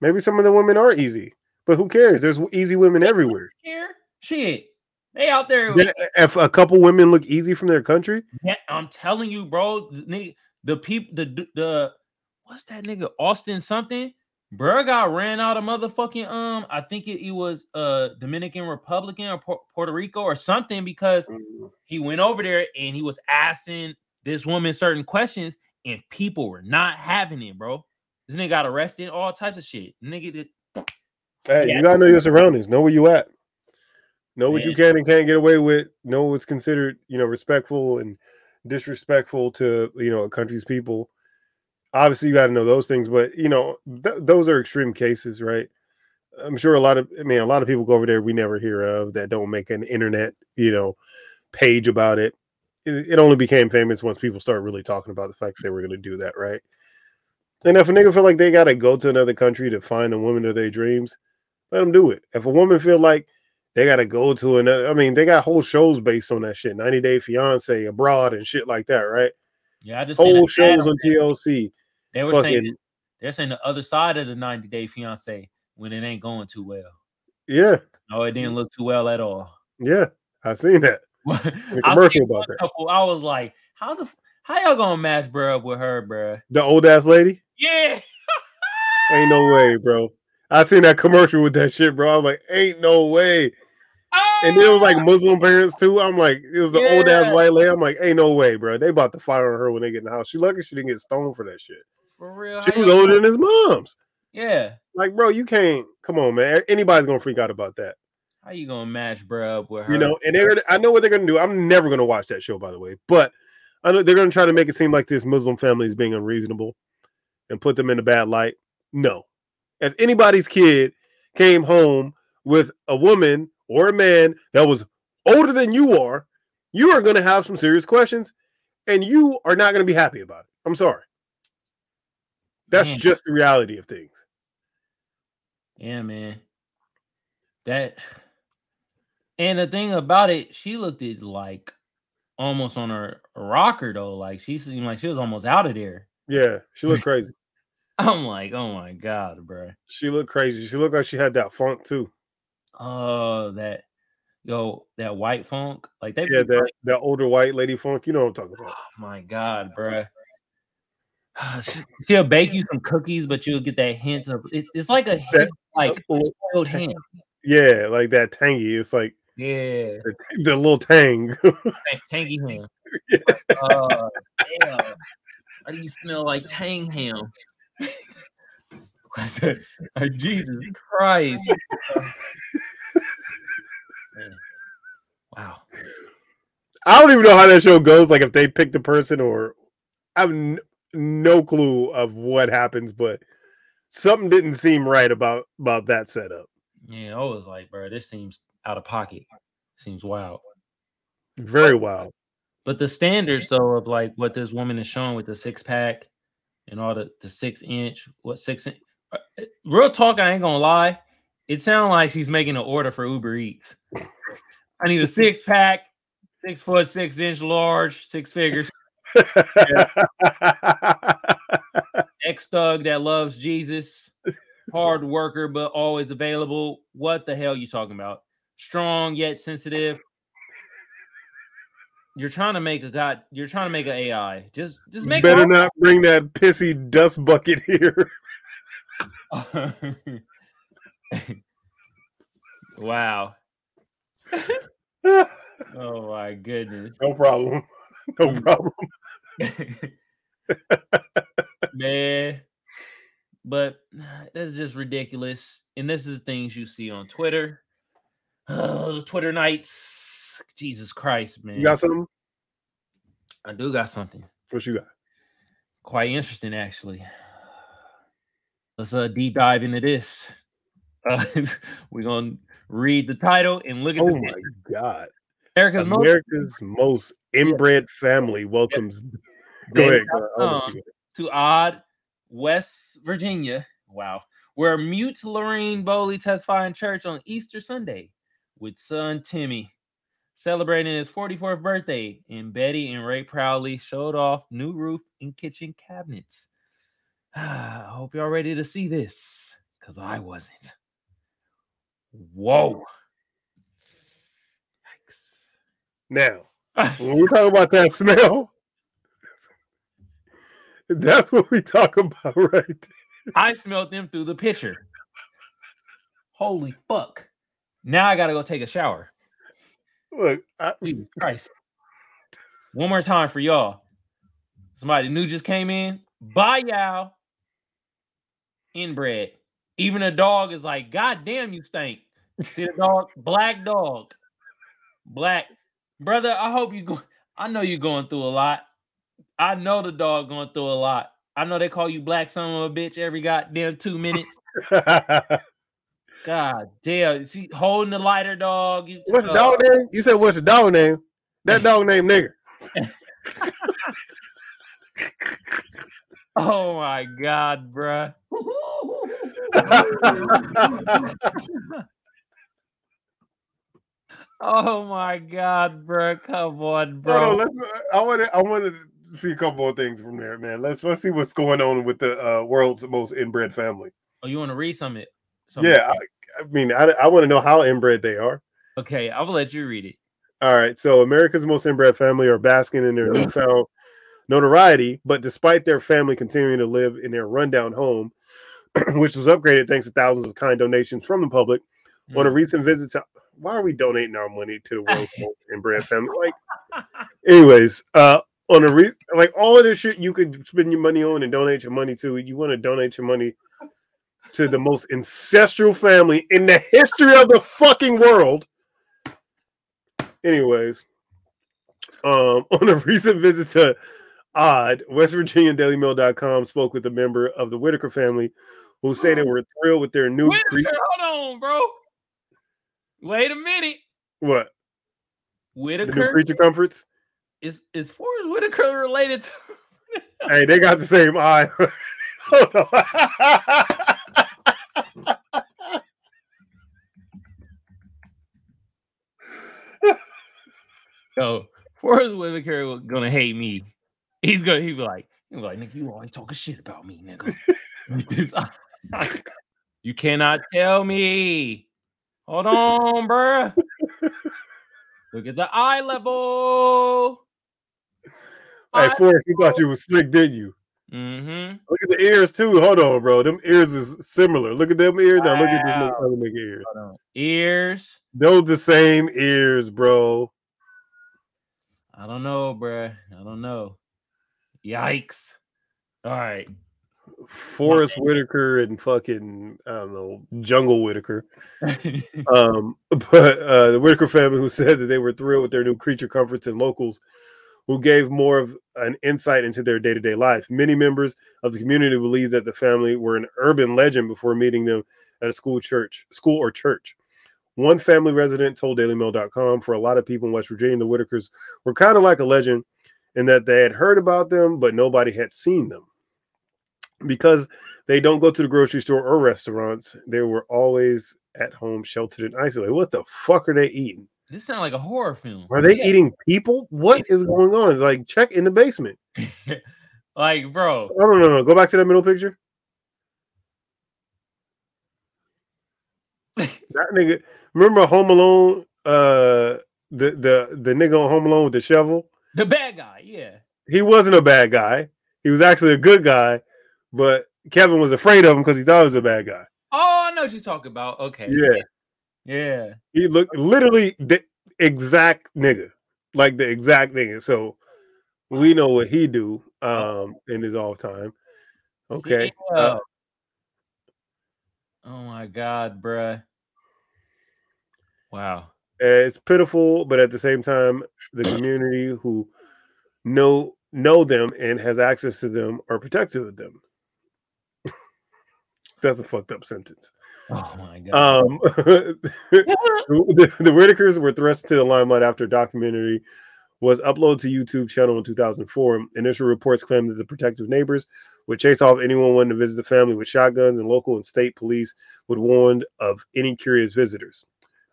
Maybe some of the women are easy, but who cares? There's easy women everywhere. care. Shit, they out there. Yeah, If a couple women look easy from their country, Yeah, I'm telling you, bro. The the people, the the what's that nigga Austin something? Bro got ran out of motherfucking um. I think it, it was uh Dominican Republican or Pu- Puerto Rico or something because he went over there and he was asking this woman certain questions and people were not having it, bro. This nigga got arrested, all types of shit. Nigga did hey, Yeah. you gotta know your surroundings. Know where you at. Know what you can and can't get away with. Know what's considered, you know, respectful and disrespectful to you know a country's people. Obviously, you got to know those things, but you know th- those are extreme cases, right? I'm sure a lot of, I mean, a lot of people go over there we never hear of that don't make an internet, you know, page about it. It, it only became famous once people start really talking about the fact that they were going to do that, right? And if a nigga feel like they got to go to another country to find a woman of their dreams, let them do it. If a woman feel like they got to go to another, I mean, they got whole shows based on that shit. 90 Day Fiance abroad and shit like that, right? yeah. I just Whole shows on on TLC. They were saying fucking- that- they're saying the other side of the 90 day fiance when it ain't going too well. Yeah, No, it didn't look too well at all. yeah, I seen that. (laughs) Commercial about that. couple, I was like, how the how y'all gonna match bro up with her, bro? The old ass lady. Yeah, (laughs) Ain't no way, bro. I seen that commercial with that shit, bro. I was like, ain't no way. And it was like oh! Muslim parents too. I'm like, it was the old ass white lady. I'm like, ain't no way, bro. They about to fire on her when they get in the house. She lucky she didn't get stoned for that shit. For real. She was older than his mom's. Yeah, Like, bro, you can't. Come on, man. Anybody's gonna freak out about that, how you gonna match bro up with her? you know. And they're. I know what they're gonna do. I'm never gonna watch that show, by the way. But I know they're gonna try to make it seem like this Muslim family is being unreasonable and put them in a bad light. No, if anybody's kid came home with a woman or a man that was older than you are, you are gonna have some serious questions, and you are not gonna be happy about it. I'm sorry. That's Man. just the reality of things. Yeah, man. That and the thing about it, she looked at like almost on her rocker though. Like she seemed like she was almost out of there. Yeah, she looked (laughs) crazy. I'm like, oh my god, bro. She looked crazy. She looked like she had that funk too. Oh, that yo, that white funk. Like they Yeah, that that older white lady funk. You know what I'm talking about. oh my god, bro. (sighs) She'll bake you some cookies, but you'll get that hint of it, it's like a That- hint, like little spoiled hint. Yeah, like that tangy. It's like Yeah, the, the little tang. (laughs) tang- tangy ham. Uh, damn. Why do you smell like tang ham? That? (laughs) Like, Jesus Christ. Wow. I don't even know how that show goes. Like if they pick the person or I have n- no clue of what happens, but something didn't seem right about about that setup. Yeah, I was like, bro, this seems out of pocket. Seems wild. Very wild. But the standards though of like what this woman is showing with the six pack and all the the six inch, what six inch uh, uh, real talk, I ain't gonna lie. It sounds like she's making an order for Uber Eats. I need a six pack, six foot, six inch large, six figures. (laughs) Ex thug that loves Jesus, hard worker but always available. What the hell you talking about? Strong yet sensitive. you're trying to make a god. You're trying to make an AI. Just just make. better not bring that pissy dust bucket here. (laughs) (laughs) wow. Oh my goodness. no problem. No Mm. problem. (laughs) man. But that's just ridiculous. And this is things you see on Twitter. Oh, the Twitter nights. Jesus Christ, man. You got something? I do got something What you got? quite interesting, actually. Let's uh deep dive into this. (laughs) Uh, (laughs) we're gonna read the title and look at Oh the my picture. God. America's most America's most inbred family welcomes. (laughs) Ahead. Go ahead. I'll let Tom. you go. to Odd, West Virginia. Wow. Where mute Lorraine Bowley testified in church on Easter Sunday with son Timmy celebrating his 44th birthday. And Betty and Ray proudly showed off new roof and kitchen cabinets. (sighs) I hope y'all ready to see this because I wasn't. Whoa. Now, when we talk about that smell, that's what we talk about, (laughs) right? there. I smelled them through the pitcher. Holy fuck. Now I gotta go take a shower. Look, I, Jesus Christ. One more time for y'all. Somebody new just came in. Bye, y'all. Inbred. Even a dog is like, God damn, you stink. See the dog? Black dog. Black. Brother, I hope you go. I know you're going through a lot. I know the dog going through a lot. I know they call you black son of a bitch every goddamn two minutes. (laughs) God damn. See, holding the lighter dog. You, what's the uh, dog name? You said what's the dog name? That (laughs) dog name nigger. (laughs) Oh my god, bruh. Oh my god, bro! Come on, Hold bro. on, let's, I want to. I want to see a couple of things from there, man. Let's let's see what's going on with the uh, world's most inbred family. oh, you want to read some of it? Yeah. I, I mean, I, I want to know how inbred they are. Okay, I will let you read it. All right, so America's most inbred family are basking in their newfound notoriety, but despite their family continuing to live in their rundown home, (clears throat) which was upgraded thanks to thousands of kind donations from the public, on a Mm. recent visit to why are we donating our money to the world's most inbred family? Like, anyways, uh, on a re- like all of this shit you could spend your money on and donate your money to, you want to donate your money to the most ancestral family in the history of the fucking world. Anyways, um, (laughs) on a recent visit to Odd, West Virginia DailyMail.com spoke with a member of the Whitaker family who say they were thrilled with their new Whitaker, cre- hold on, bro. Wait a minute. what the Whitaker creature comforts. is is Forest Whitaker related to (laughs) Hey, they got the same eye. (laughs) Yo, Forest Whitaker was gonna hate me. He's gonna he be like, he be like, nigga, you always talking shit about me, nigga. (laughs) you cannot tell me. Hold on, bruh. Look at the eye level. hey, Forest, you thought you was slick, didn't you? Mm-hmm. Look at the ears too. Hold on, bro. Them ears is similar. Look at them ears. Now look at this other nigga ears. Ears. Those the same ears, bro. I don't know, bruh. I don't know. Yikes. All right. Forest Whitaker and fucking I don't know Jungle Whitaker. (laughs) Um, (laughs) but uh, the Whitaker family who said that they were thrilled with their new creature comforts and locals who gave more of an insight into their day-to-day life. Many members of the community believe that the family were an urban legend before meeting them at a school church, school or church. One family resident told DailyMail.com for a lot of people in West Virginia, the Whitakers were kind of like a legend in that they had heard about them, but nobody had seen them. Because they don't go to the grocery store or restaurants, they were always at home, sheltered and isolated. What the fuck are they eating? this sounds like a horror film. Are they eating people? What is going on? Like, check in the basement. (laughs) like, bro. Oh, no, no, no. Go back to that middle picture. (laughs) That nigga. Remember Home Alone? Uh, the the the nigga on Home Alone with the shovel. The bad guy, yeah. He wasn't a bad guy. He was actually a good guy, but Kevin was afraid of him because he thought he was a bad guy. Oh, I know what you're talking about. Okay. Yeah, Yeah. he looked literally the exact nigga, like the exact nigga. So we know what he do um in his off time. Okay. Yeah. Uh, oh my god, bruh. Wow. it's pitiful, but at the same time, the community who know know them and has access to them are protective of them. That's a fucked up sentence. Oh my god. Um, (laughs) (laughs) the, the Whitakers were thrust to the limelight after a documentary was uploaded to YouTube channel in 2004. Initial reports claimed that the protective neighbors would chase off anyone wanting to visit the family with shotguns, and local and state police would warn of any curious visitors.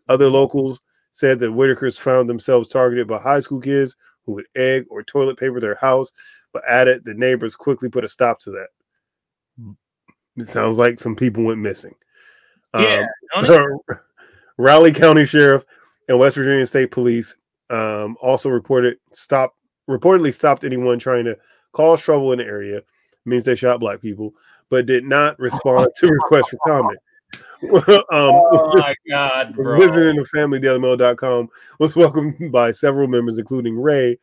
Other locals said that Whitakers found themselves targeted by high school kids who would egg or toilet paper their house, but added the neighbors quickly put a stop to that. It sounds like some people went missing. yeah. Um, (laughs) Raleigh County Sheriff and West Virginia State Police um, also reported stop reportedly stopped anyone trying to cause trouble in the area. Means they shot black people, but did not respond to requests for comment. (laughs) um, oh (laughs) my god, bro. visiting the familydailymail.com was welcomed by several members, including Ray,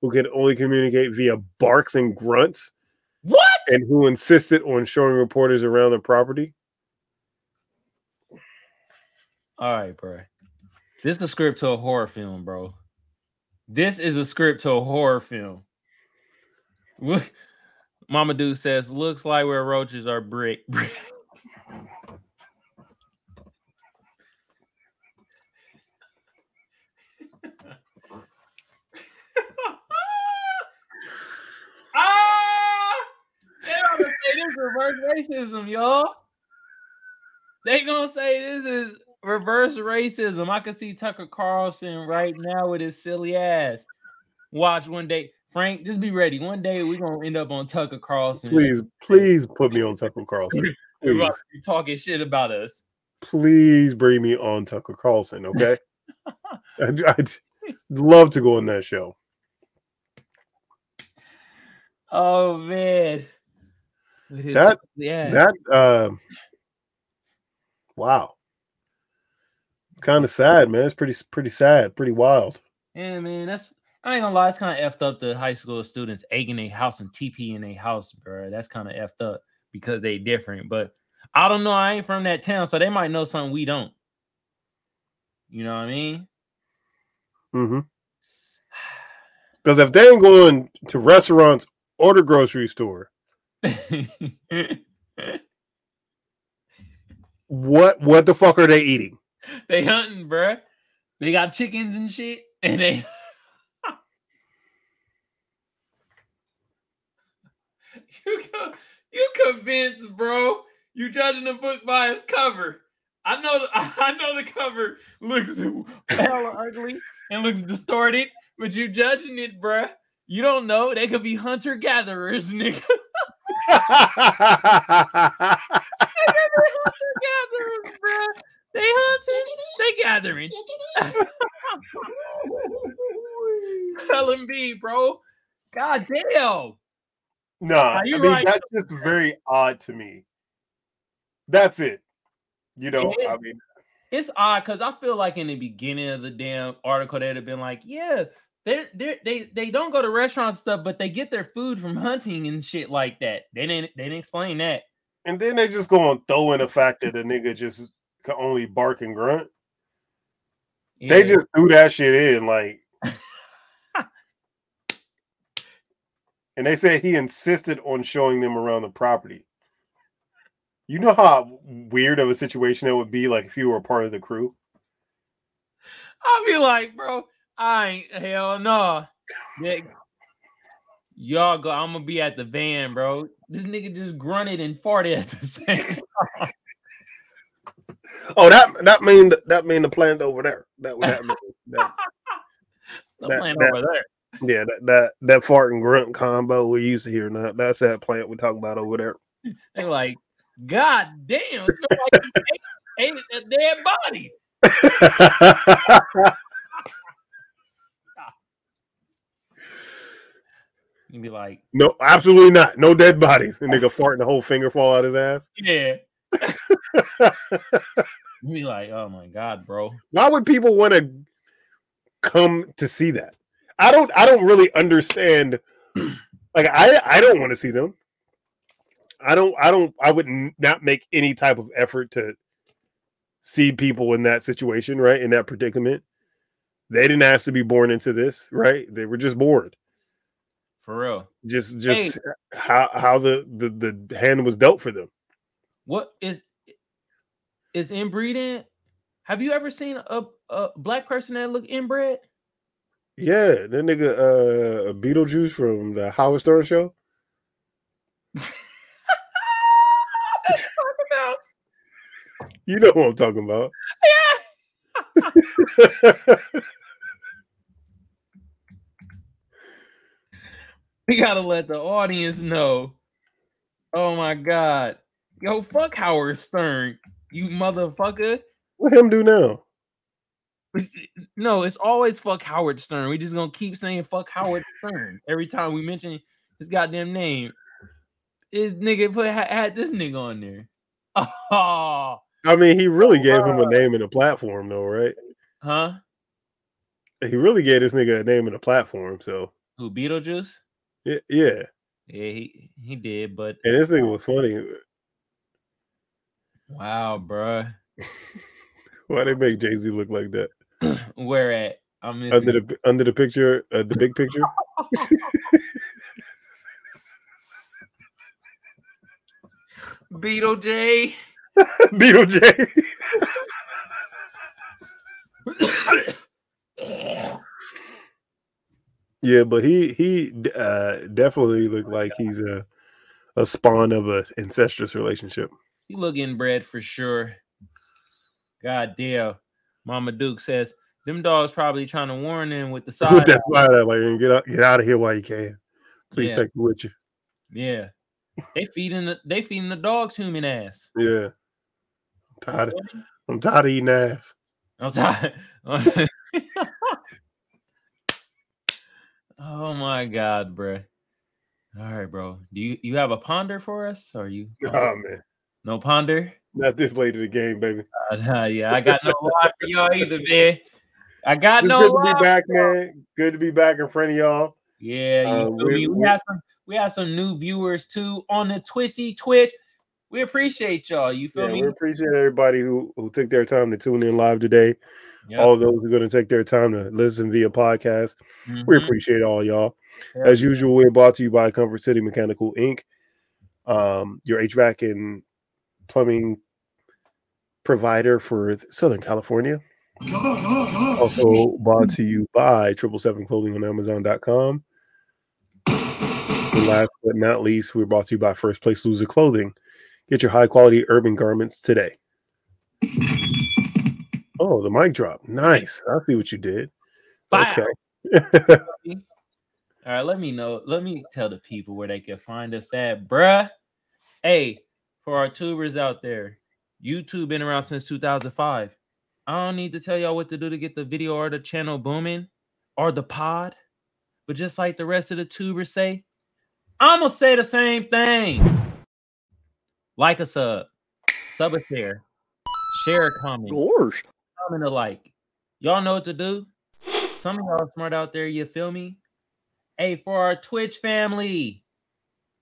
who could only communicate via barks and grunts, What? and who insisted on showing reporters around the property. All right, bro. This is a script to a horror film, bro. This is a script to a horror film. Look, Mama Duke says, looks like where roaches are brick. (laughs) (laughs) ah! They gonna say this reverse racism, y'all. They gonna say this is reverse racism. I can see Tucker Carlson right now with his silly ass. Watch one day, Frank. Just be ready. One day we're gonna end up on Tucker Carlson. Please, please put me on Tucker Carlson. (laughs) Please, be talking shit about us. please bring me on Tucker Carlson. Okay, (laughs) I'd, I'd love to go on that show. Oh man. His That- ass. That uh, wow, kind of sad, man. It's pretty pretty sad, pretty wild. Yeah, man, that's I ain't gonna lie, it's kind of effed up the high school students egging a house and TP in a house, bro. That's kind of effed up because they different. But I don't know, I ain't from that town, so they might know something we don't. You know what I mean? Mm-hmm. (sighs) Because if they ain't going to restaurants or the grocery store, what what the fuck are they eating? (laughs) they hunting, bruh. They got chickens and shit, and they. (laughs) you co- you convinced, bro. You judging the book by its cover. I know. (laughs) I know the cover looks hella ugly and looks distorted, but you judging it, bruh. You don't know. They could be hunter gatherers, nigga. Gatherers, bruh. They hunting. They gathering. LMB, bro. God damn. Nah, I mean right? that's just very odd to me. That's it. You know, Yeah. I mean, It's odd because I feel like in the beginning of the damn article, they'd have been like, yeah, they're, they they don't go to restaurant stuff, but they get their food from hunting and shit like that. They didn't they didn't explain that. and then they just go and throw in the fact that a nigga just can only bark and grunt. They just threw that shit in, like. (laughs) and they said he insisted on showing them around the property. You know how weird of a situation that would be, like if you were a part of the crew. I'll be like, bro, I ain't hell no. Y'all go, I'm gonna be at the van, bro. This nigga just grunted and farted at the same (laughs) time. Oh, that that mean that mean the plant over there. That would that. That, (laughs) The That- plant that- over there. yeah, that, that that fart and grunt combo we used to hear. Now that's that plant we talk about over there. (laughs) They're like, God damn, it smells like ate, ate a dead body. You'd be like, No, absolutely not. No dead bodies. And nigga fart and the whole finger fall out his ass. (laughs) yeah. You'd (laughs) be like, oh my god, bro. Why would people want to come to see that? I don't. I don't really understand. (clears throat) Like I, I don't want to see them. I don't. I don't. I would not make any type of effort to see people in that situation, right? In that predicament. They didn't ask to be born into this, right? They were just born. For real. Just, just how how the, the the hand was dealt for them. What is is inbreeding? Have you ever seen a, a black person that look inbred? Yeah, that nigga, uh, a Beetlejuice from the Howard Stern show. That's (laughs) what I'm talking about. You know what I'm talking about. (laughs) (laughs) (laughs) We gotta let the audience know. Oh my god. Yo, fuck Howard Stern, you motherfucker. what him do now? (laughs) No, it's always fuck Howard Stern. We just gonna keep saying fuck Howard (laughs) Stern every time we mention his goddamn name. His nigga put had, this nigga on there. Oh, I mean, he really gave him a name and a platform, though, right? huh? He really gave this nigga a name and a platform. So Who Beetlejuice? Yeah, yeah. Yeah, he, he did, but And this thing was funny. wow, bruh. (laughs) Why they make Jay Z look like that (clears throat) Where at? I'm missing under the under the picture, uh, the big picture? Beetle J. Beetle J. yeah, but he he uh, definitely looked like he's a a spawn of a incestuous relationship. He look inbred for sure. God damn. Mama Duke says them dogs probably trying to warn them with the (laughs) Put that fire that like get out get out of here while you can. Please Yeah. take it with you. Yeah. They feeding the they feeding the dogs human ass. Yeah. I'm tired of, I'm tired of eating ass. I'm tired. (laughs) (laughs) oh my god, bro. All right, bro. Do you you have a ponder for us? Or you Oh man. no ponder? Not this late in the game, baby. (laughs) Uh, yeah, I got no lie for y'all either, man. I got It's no good to be back, man. Good to be back in front of y'all. Yeah, Uh, we-? We have some we have some new viewers too on the Twitchy Twitch. We appreciate y'all. You feel Yeah, me? we appreciate everybody who who took their time to tune in live today. Yep. All those who are going to take their time to listen via podcast. We Mhm. appreciate all y'all. Yeah. As usual, we're brought to you by Comfort City Mechanical Inc. Um, your HVAC and plumbing provider for Southern California. Also brought to you by Triple Seven Clothing on Amazon.com. And last but not least, we're brought to you by First Place Loser Clothing. Get your high quality urban garments today. Oh, the mic drop. Nice. I see what you did. Bow. Okay. (laughs) All right, let me know. Let me tell the people where they can find us at, bruh. Hey, for our tubers out there, YouTube been around since 2005. I don't need to tell y'all what to do to get the video or the channel booming or the pod. But just like the rest of the tubers say, I'm gonna say the same thing. Like a sub, sub a share, share a comment, Gosh. Comment a like. Y'all know what to do. Some of y'all smart out there, you feel me? Hey, for our Twitch family,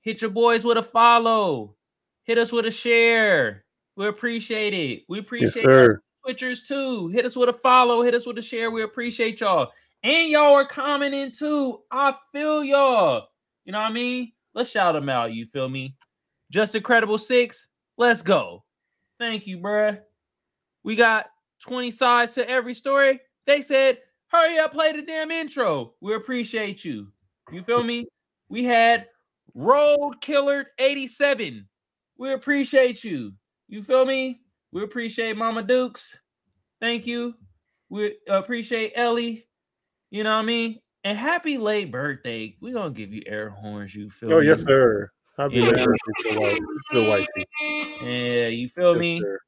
hit your boys with a follow. Hit us with a share. We appreciate it. We yes, appreciate sir. Twitchers too. Hit us with a follow. Hit us with a share. We appreciate y'all. And y'all are commenting too. I feel y'all. You know what I mean? Let's shout them out. You feel me? Just Incredible Six. Let's go. Thank you, bruh. We got 20 sides to every story. They said, hurry up, play the damn intro. We appreciate you. You feel me? We had Road Killer 87. We appreciate you. You feel me? We appreciate Mama Dukes. Thank you. We appreciate Ellie. You know what I mean? And happy late birthday. We're gonna give you air horns, you feel me? Oh, me? yes, sir. Happy Yeah. late birthday to white, white people. Yeah, you feel Yes, me? sir.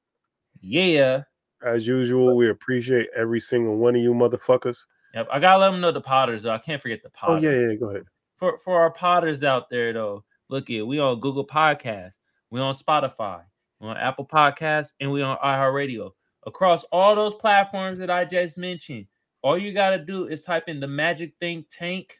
Yeah. As usual, we appreciate every single one of you motherfuckers. Yep. I gotta let them know the potters though. I can't forget the Potters. Oh, yeah, yeah, go ahead. for for our potters out there though. Look at we on Google Podcasts, we on Spotify, we on Apple Podcasts, and we on iHeartRadio. Across all those platforms that I just mentioned, all you gotta do is type in the Magic Think Tank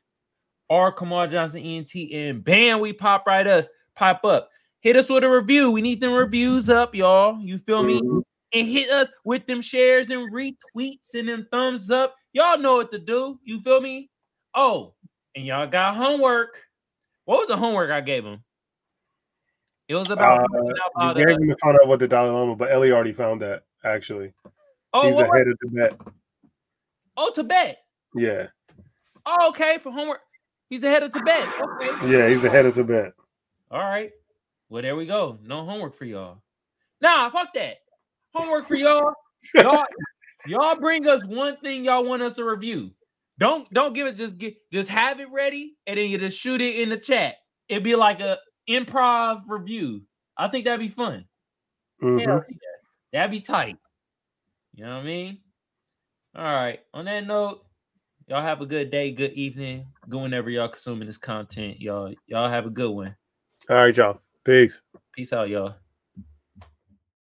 or Kamal Johnson ENT, and bam, we pop right us, pop up. Hit us with a review. We need them reviews up, y'all. You feel me? Mhm. And hit us with them shares and retweets and them thumbs up. Y'all know what to do. You feel me? Oh, and y'all got homework. What was the homework I gave him? It was about, Uh, you gave him to find out what the Dalai Lama, but Ellie already found that actually. oh, He's what the head of Tibet. oh, Tibet. Yeah, Oh, okay, for homework. He's the head of Tibet. Okay. yeah, he's the head of Tibet. All right. Well, there we go. No homework for y'all. Nah, fuck that. Homework for y'all. Y'all, y'all bring us one thing y'all want us to review. Don't don't give it just get just have it ready and then you just shoot it in the chat. It'd be like a improv review. I think that'd be fun. Mhm. Yeah. That'd be tight. You know what I mean? All right. On that note, y'all have a good day, good evening, good whenever y'all consuming this content. Y'all, y'all have a good one. All right, y'all. Peace. Peace out, y'all.